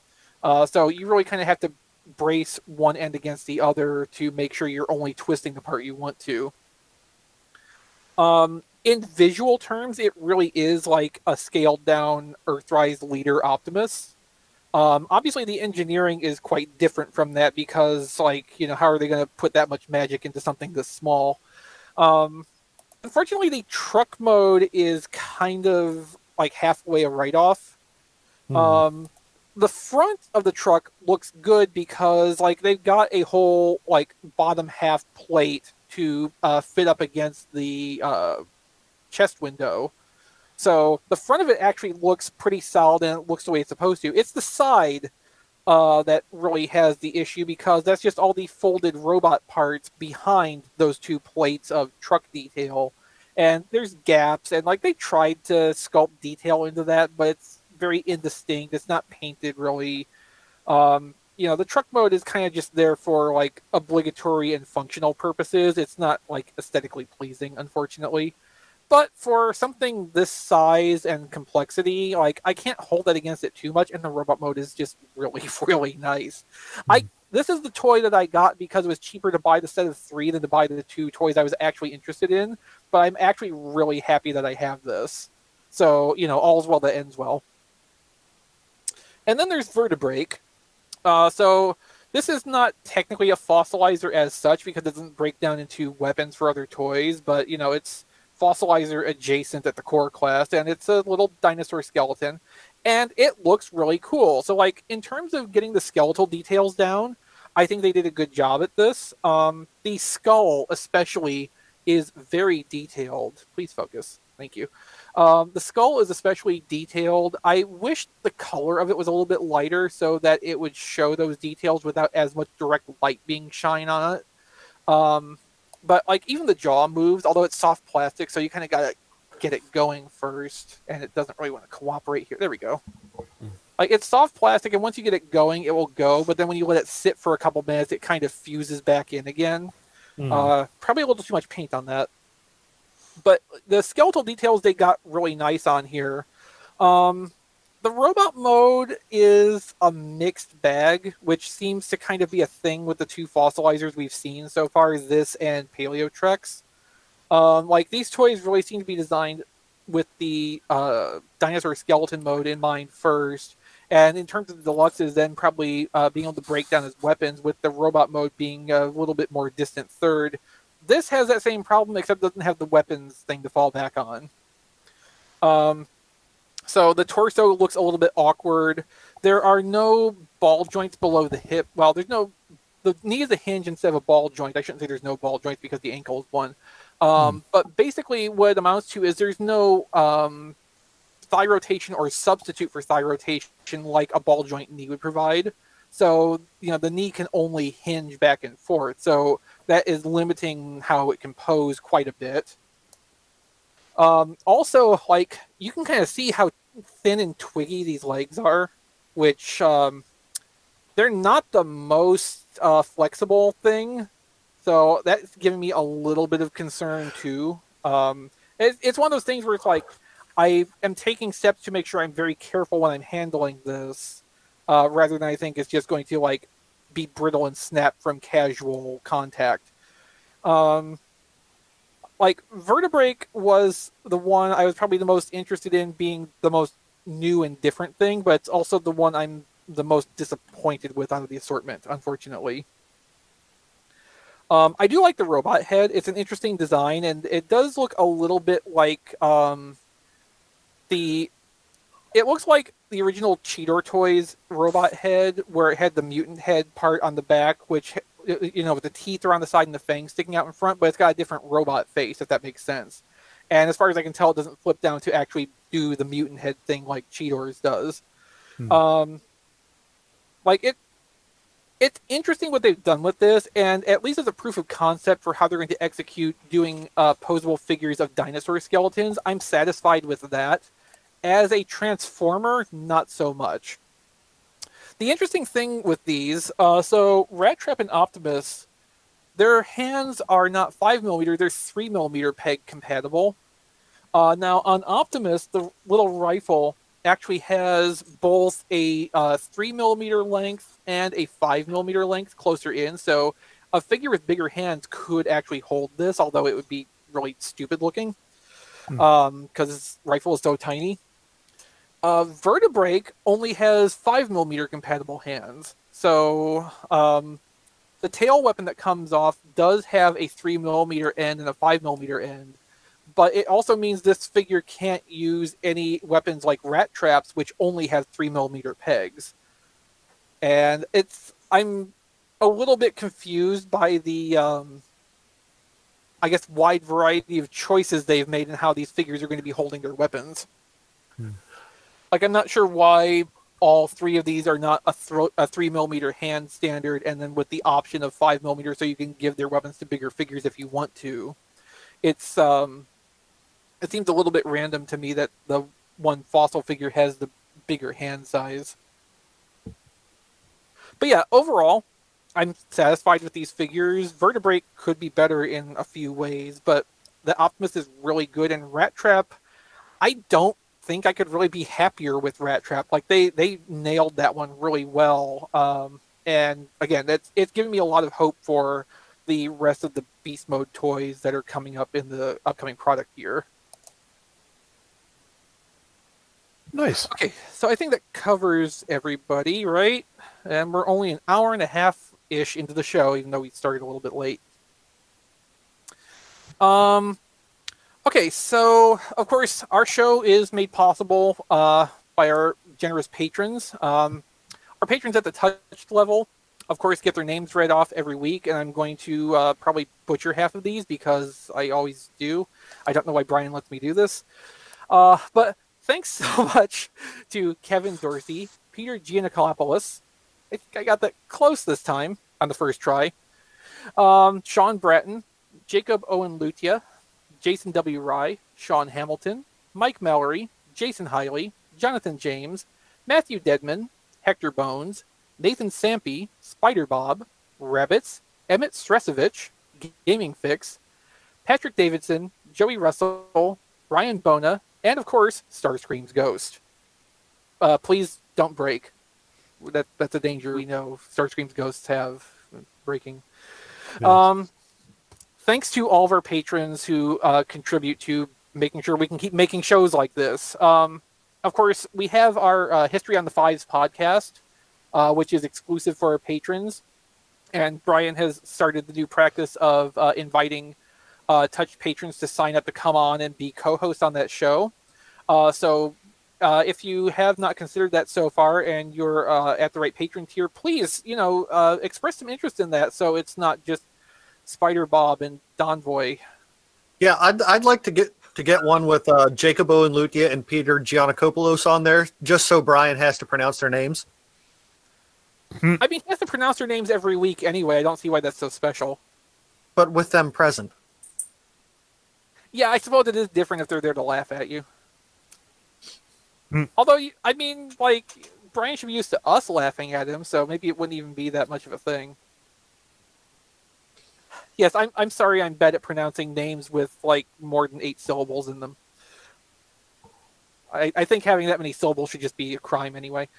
Uh, so you really kind of have to brace one end against the other to make sure you're only twisting the part you want to. Um, in visual terms, it really is like a scaled down Earthrise leader Optimus. Um, obviously, the engineering is quite different from that because, like, you know, how are they going to put that much magic into something this small? Um, unfortunately, the truck mode is kind of like halfway a write off. Hmm. Um, the front of the truck looks good because like they've got a whole like bottom half plate to uh, fit up against the uh, chest window. So the front of it actually looks pretty solid and it looks the way it's supposed to. It's the side uh, that really has the issue because that's just all the folded robot parts behind those two plates of truck detail. And there's gaps, and like they tried to sculpt detail into that, but it's very indistinct. It's not painted really. Um, you know, the truck mode is kind of just there for like obligatory and functional purposes. It's not like aesthetically pleasing, unfortunately. But for something this size and complexity, like I can't hold that against it too much, and the robot mode is just really, really nice. I this is the toy that I got because it was cheaper to buy the set of three than to buy the two toys I was actually interested in. But I'm actually really happy that I have this. So you know, all's well that ends well. And then there's Vertebreak. Uh, so this is not technically a fossilizer as such because it doesn't break down into weapons for other toys, but you know it's fossilizer adjacent at the core class, and it's a little dinosaur skeleton, and it looks really cool. So like in terms of getting the skeletal details down, I think they did a good job at this. Um, the skull especially is very detailed. Please focus. Thank you. Um, the skull is especially detailed. I wish the color of it was a little bit lighter so that it would show those details without as much direct light being shine on it. Um, but like even the jaw moves, although it's soft plastic, so you kind of gotta get it going first, and it doesn't really want to cooperate here. There we go. Like it's soft plastic, and once you get it going, it will go. But then when you let it sit for a couple minutes, it kind of fuses back in again. Hmm. Uh, probably a little too much paint on that but the skeletal details they got really nice on here. Um, the robot mode is a mixed bag, which seems to kind of be a thing with the two fossilizers we've seen so far, this and Paleotrex. Um, like these toys really seem to be designed with the uh, dinosaur skeleton mode in mind first, and in terms of the deluxes, then probably uh, being able to break down as weapons, with the robot mode being a little bit more distant third this has that same problem, except doesn't have the weapons thing to fall back on. Um, so the torso looks a little bit awkward. There are no ball joints below the hip. Well, there's no. The knee is a hinge instead of a ball joint. I shouldn't say there's no ball joints because the ankle is one. Um, But basically, what it amounts to is there's no um, thigh rotation or substitute for thigh rotation like a ball joint knee would provide. So you know the knee can only hinge back and forth. So that is limiting how it can pose quite a bit. Um, also, like you can kind of see how thin and twiggy these legs are, which um, they're not the most uh, flexible thing. So that's giving me a little bit of concern too. Um, it, it's one of those things where it's like I am taking steps to make sure I'm very careful when I'm handling this, uh, rather than I think it's just going to like be brittle and snap from casual contact. Um, like Vertebreak was the one I was probably the most interested in being the most new and different thing, but it's also the one I'm the most disappointed with out of the assortment, unfortunately. Um, I do like the robot head. It's an interesting design, and it does look a little bit like um, the. It looks like the original Cheetor Toys robot head, where it had the mutant head part on the back, which you know, with the teeth around the side and the fangs sticking out in front, but it's got a different robot face, if that makes sense. And as far as I can tell, it doesn't flip down to actually do the mutant head thing like Cheetor's does. Hmm. Um, like it, it's interesting what they've done with this, and at least as a proof of concept for how they're going to execute doing uh, posable figures of dinosaur skeletons, I'm satisfied with that. As a transformer, not so much. The interesting thing with these, uh, so Rat Trap and Optimus, their hands are not five millimeter; they're three millimeter peg compatible. Uh, now on Optimus, the little rifle actually has both a uh, three millimeter length and a five millimeter length closer in. So a figure with bigger hands could actually hold this, although it would be really stupid looking because hmm. um, rifle is so tiny. Uh, Vertebreak only has five millimeter compatible hands, so um, the tail weapon that comes off does have a three millimeter end and a five millimeter end, but it also means this figure can't use any weapons like rat traps, which only have three millimeter pegs. And it's I'm a little bit confused by the um, I guess wide variety of choices they've made and how these figures are going to be holding their weapons. Hmm. Like I'm not sure why all three of these are not a, thro- a three millimeter hand standard, and then with the option of five millimeter, so you can give their weapons to bigger figures if you want to. It's um, it seems a little bit random to me that the one fossil figure has the bigger hand size. But yeah, overall, I'm satisfied with these figures. Vertebreak could be better in a few ways, but the Optimus is really good, and Rat Trap, I don't think I could really be happier with Rat Trap. Like they they nailed that one really well. Um, and again, that's it's giving me a lot of hope for the rest of the Beast Mode toys that are coming up in the upcoming product year. Nice. Okay, so I think that covers everybody, right? And we're only an hour and a half ish into the show, even though we started a little bit late. Um, Okay, so of course our show is made possible uh, by our generous patrons. Um, our patrons at the touch level, of course, get their names read off every week, and I'm going to uh, probably butcher half of these because I always do. I don't know why Brian lets me do this, uh, but thanks so much to Kevin Dorsey, Peter Giannakopoulos. I think I got that close this time on the first try. Um, Sean Bratton, Jacob Owen Lutia, Jason W. Rye, Sean Hamilton, Mike Mallory, Jason Hiley, Jonathan James, Matthew Deadman, Hector Bones, Nathan Sampy, Spider Bob, Rabbits, Emmett Stresovich, Gaming Fix, Patrick Davidson, Joey Russell, Ryan Bona, and of course, Starscream's Ghost. Uh, please don't break. That that's a danger we know Starscream's ghosts have breaking. Yes. Um, thanks to all of our patrons who uh, contribute to making sure we can keep making shows like this. Um, of course, we have our uh, History on the Fives podcast, uh, which is exclusive for our patrons. And Brian has started the new practice of uh, inviting uh, Touch patrons to sign up to come on and be co hosts on that show. Uh, so if you have not considered that so far and you're at the right patron tier, please, you know, express some interest in that so it's not just Spider Bob and Donvoy. Yeah, I'd I'd like to get to get one with uh, Jacob Owen Lutia and Peter Giannakopoulos on there, just so Brian has to pronounce their names. Hmm. I mean, he has to pronounce their names every week anyway. I don't see why that's so special. But with them present. Yeah, I suppose it is different if they're there to laugh at you. Hmm. Although, I mean, like Brian should be used to us laughing at him, so maybe it wouldn't even be that much of a thing. Yes, I'm. I'm sorry. I'm bad at pronouncing names with like more than eight syllables in them. I, I think having that many syllables should just be a crime anyway.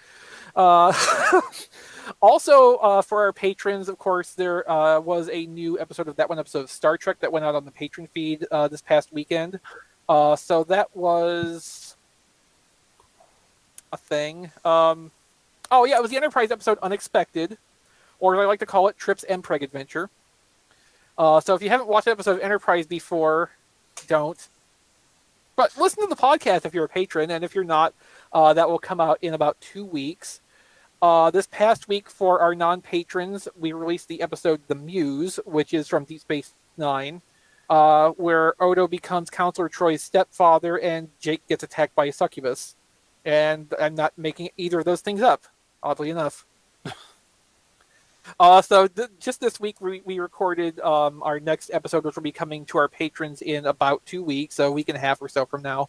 Uh, also, uh, for our patrons, of course, there uh, was a new episode of that one episode of Star Trek that went out on the patron feed uh, this past weekend. Uh, so that was a thing. Um, oh yeah, it was the Enterprise episode Unexpected, or I like to call it, Trips and Preg Adventure. Uh, so if you haven't watched an episode of Enterprise before, don't. But listen to the podcast if you're a patron, and if you're not, uh, that will come out in about two weeks. Uh, this past week, for our non patrons, we released the episode The Muse, which is from Deep Space Nine, uh, where Odo becomes Counselor Troi's stepfather and Jake gets attacked by a succubus. And I'm not making either of those things up, oddly enough. Uh, so th- just this week we, we recorded um, our next episode, which will be coming to our patrons in about two weeks, so a week and a half or so from now.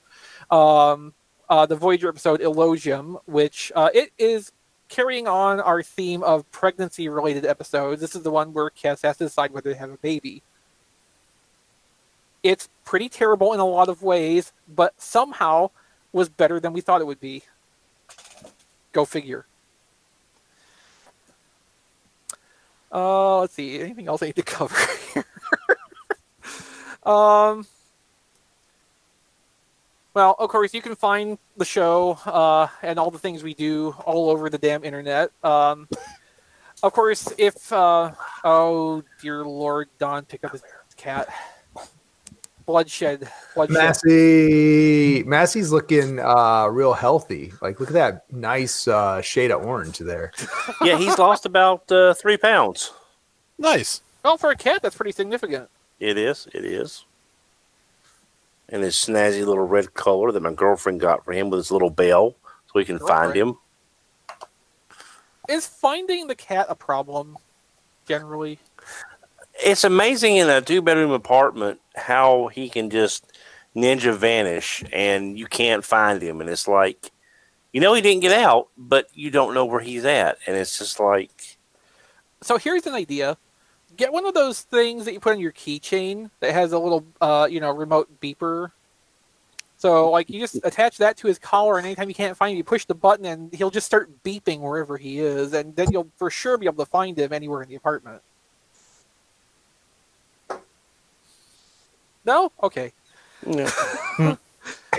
Um, uh, the Voyager episode Elogium, which uh, it is carrying on our theme of pregnancy-related episodes. This is the one where Kes has to decide whether to have a baby. It's pretty terrible in a lot of ways, but somehow was better than we thought it would be. Go figure. Uh, let's see. Anything else I need to cover here? um. Well, of course, you can find the show uh, and all the things we do all over the damn internet. Um, of course, if uh, oh dear lord, Don pick up his cat. Bloodshed, bloodshed. Massey, Massey's looking uh, real healthy. Like, look at that nice uh, shade of orange there. Yeah, he's lost about uh, three pounds. Nice. Well, for a cat, that's pretty significant. It is. It is. And his snazzy little red collar that my girlfriend got for him with his little bell, so we can find him. Is finding the cat a problem generally? It's amazing in a two bedroom apartment how he can just ninja vanish and you can't find him. And it's like, you know, he didn't get out, but you don't know where he's at. And it's just like, So here's an idea: get one of those things that you put on your keychain that has a little, uh, you know, remote beeper. So like you just attach that to his collar, and anytime you can't find him, you push the button, and he'll just start beeping wherever he is, and then you'll for sure be able to find him anywhere in the apartment. No, okay. know,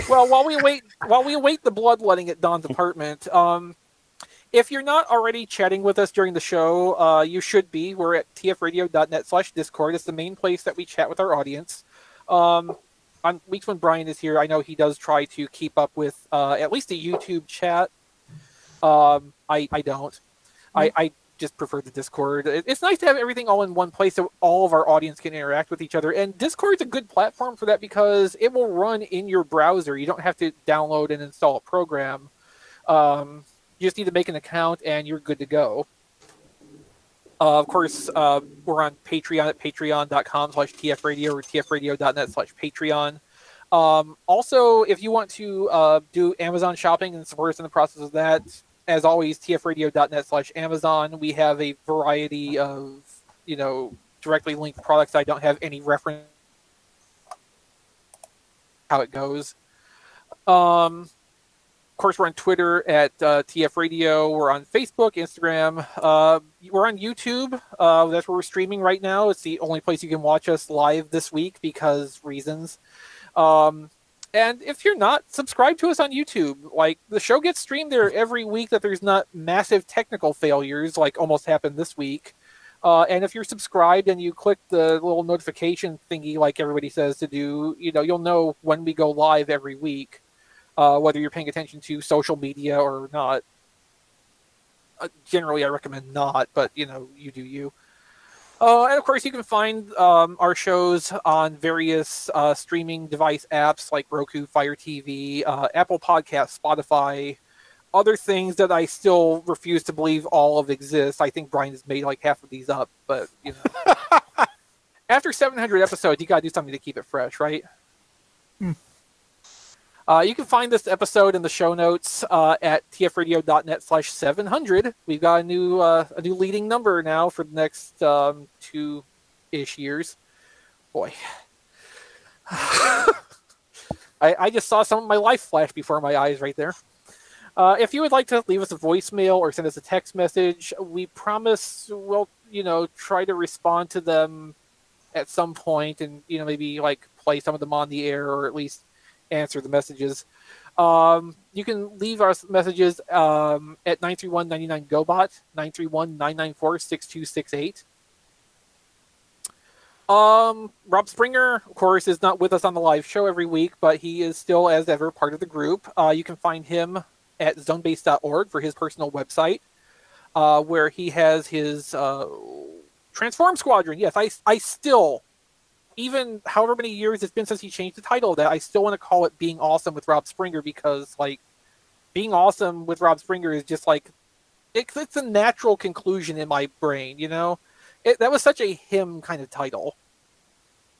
well, while we wait, while we await the bloodletting at Don's apartment, um, if you're not already chatting with us during the show, uh, you should be. We're at tfradio.net slash discord. It's the main place that we chat with our audience. Um, on weeks when Brian is here, I know he does try to keep up with uh, at least a YouTube chat. Um, I, I don't. I, I just prefer the Discord. It's nice to have everything all in one place so all of our audience can interact with each other. And Discord's a good platform for that because it will run in your browser. You don't have to download and install a program. Um, you just need to make an account and you're good to go. Uh, of course, uh, we're on Patreon at patreon.com slash tfradio or tfradio.net slash patreon. Um, also, if you want to uh, do Amazon shopping and support us in the process of that, as always, tfradio.net slash Amazon. We have a variety of, you know, directly linked products. I don't have any reference how it goes. Um, of course, we're on Twitter at uh, TF Radio. We're on Facebook, Instagram. Uh, we're on YouTube. Uh, that's where we're streaming right now. It's the only place you can watch us live this week because reasons. Um, and if you're not, subscribe to us on YouTube. Like the show gets streamed there every week. That there's not massive technical failures like almost happened this week. Uh, and if you're subscribed and you click the little notification thingy, like everybody says to do, you know you'll know when we go live every week, uh, whether you're paying attention to social media or not. Uh, generally, I recommend not, but you know you do you. Uh, and of course, you can find um, our shows on various uh, streaming device apps like Roku, Fire TV, uh, Apple Podcasts, Spotify, other things that I still refuse to believe all of exist. I think Brian has made like half of these up, but you know. After 700 episodes, you gotta do something to keep it fresh, right? Uh, you can find this episode in the show notes uh, at tfradio.net slash 700. We've got a new uh, a new leading number now for the next um, two ish years. Boy. I, I just saw some of my life flash before my eyes right there. Uh, if you would like to leave us a voicemail or send us a text message, we promise we'll, you know, try to respond to them at some point and, you know, maybe like play some of them on the air or at least answer the messages. Um, you can leave our messages um, at 931-99-GOBOT, 931-994-6268. Um, Rob Springer, of course, is not with us on the live show every week, but he is still, as ever, part of the group. Uh, you can find him at zonebase.org for his personal website, uh, where he has his uh, Transform Squadron. Yes, I, I still even however many years it's been since he changed the title that, I still want to call it being awesome with Rob Springer because like being awesome with Rob Springer is just like it, it's a natural conclusion in my brain, you know. It, that was such a him kind of title.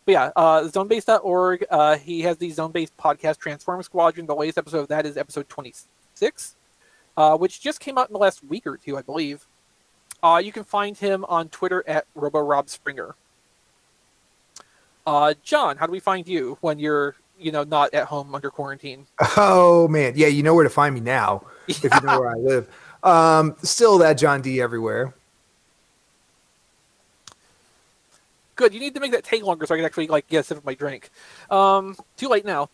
But yeah, uh, zonebase.org. Uh, he has the Zone Base podcast Transform Squadron. The latest episode of that is episode 26, uh, which just came out in the last week or two, I believe. Uh, you can find him on Twitter at RoboRobSpringer. Uh, John, how do we find you when you're, you know, not at home under quarantine? Oh man, yeah, you know where to find me now if you know where I live. Um, still that John D everywhere. Good. You need to make that take longer so I can actually like get a sip of my drink. Um, too late now.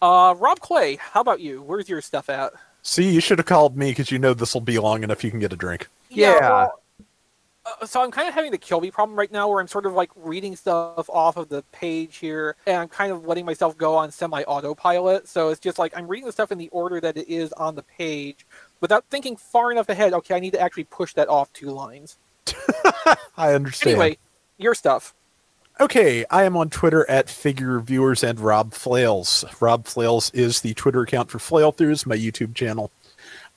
Uh, Rob Clay, how about you? Where's your stuff at? See, you should have called me because you know this will be long enough you can get a drink. Yeah. well, uh, so I'm kind of having the kill me problem right now, where I'm sort of like reading stuff off of the page here, and I'm kind of letting myself go on semi autopilot. So it's just like I'm reading the stuff in the order that it is on the page, without thinking far enough ahead. Okay, I need to actually push that off two lines. I understand. Anyway, your stuff. Okay, I am on Twitter at Figure Reviewers and Rob Flails. Rob Flails is the Twitter account for Flail Throughs, my YouTube channel.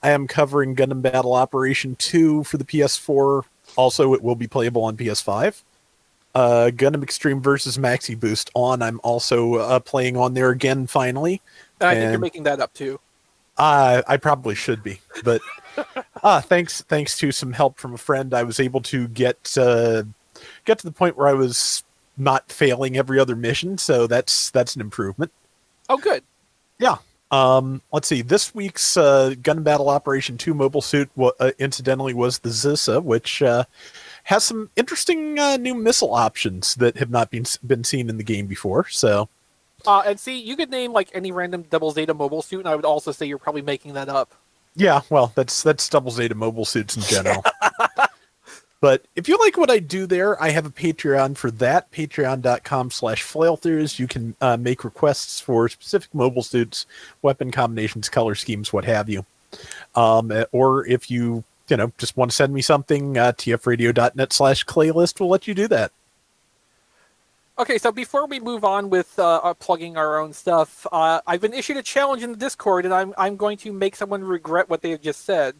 I am covering Gundam Battle Operation 2 for the PS4. Also, it will be playable on PS5. Uh, Gundam Extreme versus Maxi Boost on. I'm also uh, playing on there again finally. And I think you're making that up too. Uh, I probably should be, but uh, thanks thanks to some help from a friend, I was able to get uh, get to the point where I was not failing every other mission. So that's that's an improvement. Oh, good. Yeah. Um, let's see. This week's uh, Gun Battle Operation Two mobile suit, uh, incidentally, was the Zssa, which uh, has some interesting uh, new missile options that have not been been seen in the game before. So Uh, and see, you could name like any random Double Zeta mobile suit, and I would also say you're probably making that up. Yeah, well, that's that's double Zeta mobile suits in general. but if you like what I do there, I have a Patreon for that, patreon.com slash flailthroughs. You can uh, make requests for specific mobile suits, weapon combinations, color schemes, what have you. Um, uh, or if you, you know, just want to send me something, uh, tfradio.net slash claylist will let you do that. Okay, so before we move on with uh, uh, plugging our own stuff, uh, I've been issued a challenge in the Discord, and I'm I'm going to make someone regret what they have just said.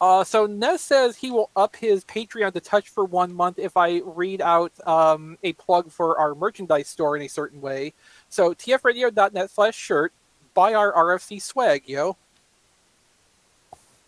Uh, so Nez says he will up his Patreon to touch for one month if I read out um, a plug for our merchandise store in a certain way. So tfradio.net slash shirt, buy our RFC swag, yo.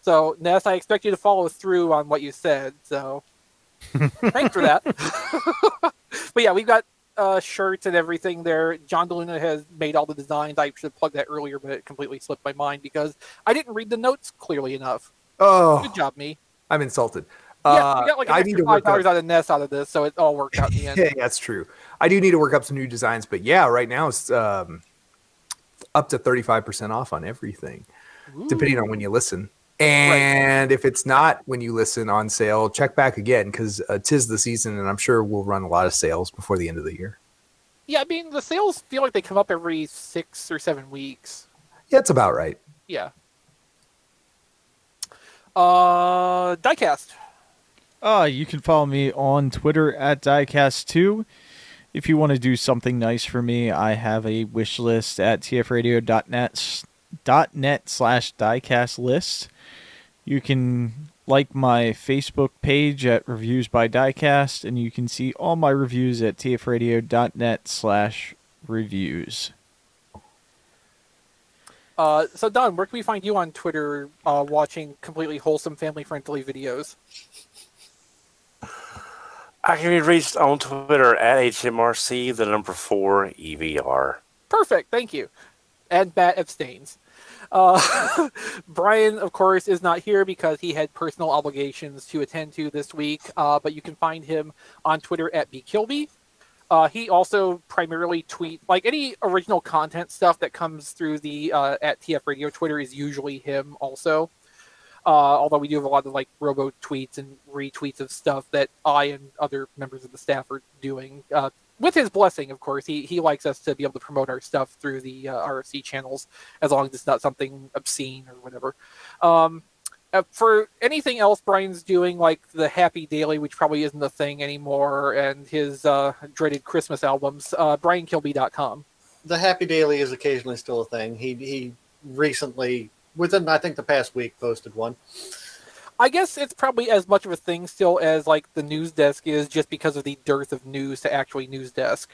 So Ness, I expect you to follow through on what you said. So thanks for that. but yeah, we've got uh, shirts and everything there. John DeLuna has made all the designs. I should have plugged that earlier, but it completely slipped my mind because I didn't read the notes clearly enough. Oh, Good job, me. I'm insulted. yeah, Uh, we got like I need to work out of Ness out of this, so it all worked out in the end. Yeah, that's true. I do need to work up some new designs, but yeah, right now it's um, up to 35% off on everything, depending on when you listen. And if it's not when you listen on sale, check back again because uh, tis the season, and I'm sure we'll run a lot of sales before the end of the year. Yeah, I mean the sales feel like they come up every six or seven weeks. Yeah, it's about right. Yeah. Uh, diecast. Uh, you can follow me on Twitter at diecast2. If you want to do something nice for me, I have a wish list at tfradio.net net slash diecast list. You can like my Facebook page at Reviews by Diecast, and you can see all my reviews at tfradio.net slash reviews. Uh, so Don, where can we find you on Twitter uh, watching completely wholesome, family-friendly videos? I can be reached on Twitter at HMRC, the number four EVR. Perfect, thank you. And Matt abstains. Uh, Brian, of course, is not here because he had personal obligations to attend to this week. Uh, but you can find him on Twitter at bkilby. Uh, he also primarily tweet like any original content stuff that comes through the uh, at TF Radio Twitter is usually him also. Uh, although we do have a lot of like robo tweets and retweets of stuff that I and other members of the staff are doing uh, with his blessing, of course. He he likes us to be able to promote our stuff through the uh, RFC channels as long as it's not something obscene or whatever. Um, uh, for anything else Brian's doing, like the Happy Daily, which probably isn't a thing anymore, and his uh, dreaded Christmas albums, uh, BrianKilby.com. The Happy Daily is occasionally still a thing. He he recently, within I think the past week, posted one. I guess it's probably as much of a thing still as like the news desk is, just because of the dearth of news to actually news desk.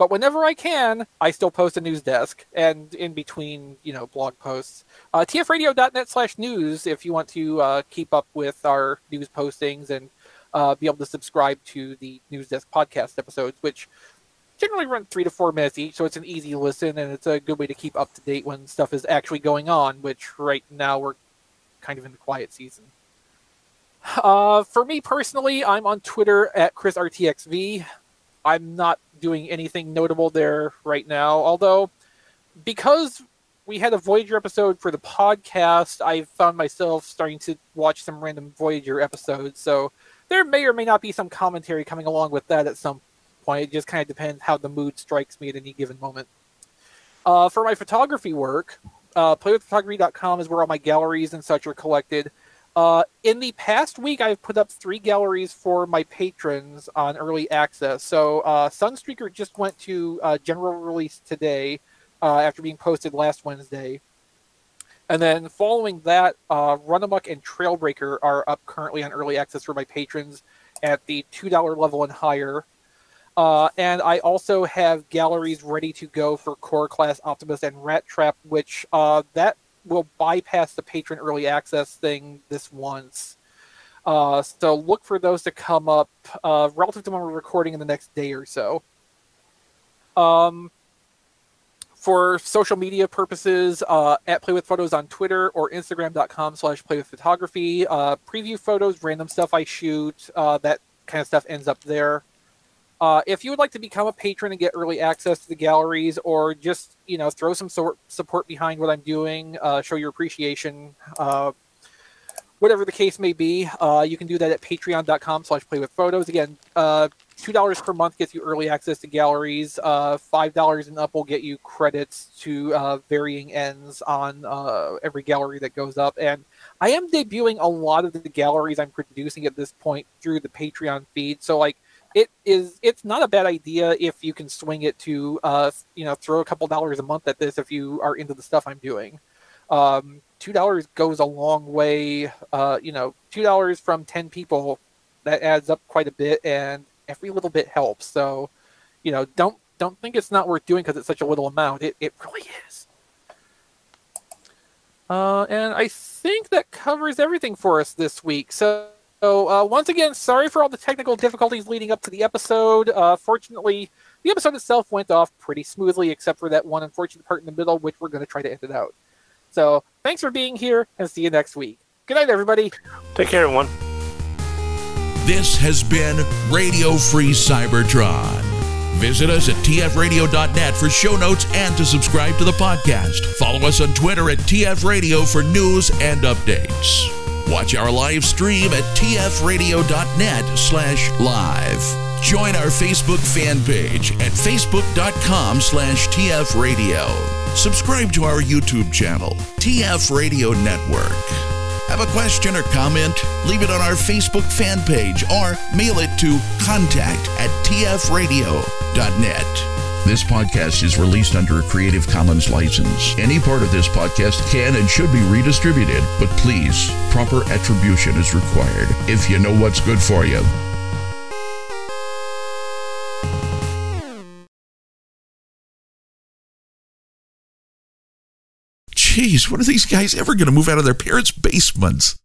But whenever I can, I still post a news desk and in between, you know, blog posts. Uh, tfradio.net slash news if you want to uh, keep up with our news postings and uh, be able to subscribe to the news desk podcast episodes, which generally run three to four minutes each. So it's an easy listen and it's a good way to keep up to date when stuff is actually going on, which right now we're kind of in the quiet season. Uh, for me personally, I'm on Twitter at ChrisRTXV. I'm not doing anything notable there right now. Although, because we had a Voyager episode for the podcast, I found myself starting to watch some random Voyager episodes. So there may or may not be some commentary coming along with that at some point. It just kind of depends how the mood strikes me at any given moment. Uh, for my photography work, uh, playwithphotography.com is where all my galleries and such are collected. Uh, in the past week, I've put up three galleries for my patrons on early access. So, uh, Sunstreaker just went to uh, general release today uh, after being posted last Wednesday. And then following that, uh, Runamuck and Trailbreaker are up currently on early access for my patrons at the $2 level and higher. Uh, and I also have galleries ready to go for Core Class Optimus and Rat Trap, which uh, that will bypass the patron early access thing this once. Uh, so look for those to come up uh, relative to when we're recording in the next day or so. Um, for social media purposes, uh, at Play with Photos on Twitter or Instagram.com slash Play with Photography. Uh, preview photos, random stuff I shoot, uh, that kind of stuff ends up there. Uh, if you would like to become a patron and get early access to the galleries, or just you know throw some sort support behind what I'm doing, uh, show your appreciation, uh, whatever the case may be, uh, you can do that at Patreon.com/slash Play with Photos. Again, uh, two dollars per month gets you early access to galleries. Uh, Five dollars and up will get you credits to varying ends on every gallery that goes up. And I am debuting a lot of the galleries I'm producing at this point through the Patreon feed. So like it is it's not a bad idea if you can swing it to uh you know throw a couple dollars a month at this if you are into the stuff i'm doing. Um two dollars goes a long way uh you know two dollars from ten people that adds up quite a bit and every little bit helps. So you know don't don't think it's not worth doing because it's such a little amount. It, it really is. Uh and i think that covers everything for us this week. So so, uh, once again, sorry for all the technical difficulties leading up to the episode. Uh, fortunately, the episode itself went off pretty smoothly, except for that one unfortunate part in the middle, which we're going to try to edit out. So, thanks for being here, and see you next week. Good night, everybody. Take care, everyone. This has been Radio Free Cybertron. Visit us at tfradio.net for show notes and to subscribe to the podcast. Follow us on Twitter at tfradio for news and updates. Watch our live stream at tfradio.net slash live. Join our Facebook fan page at facebook.com slash tfradio. Subscribe to our YouTube channel, TF Radio Network. Have a question or comment? Leave it on our Facebook fan page or mail it to contact at tfradio.net. This podcast is released under a Creative Commons license. Any part of this podcast can and should be redistributed, but please, proper attribution is required if you know what's good for you. Jeez, when are these guys ever going to move out of their parents' basements?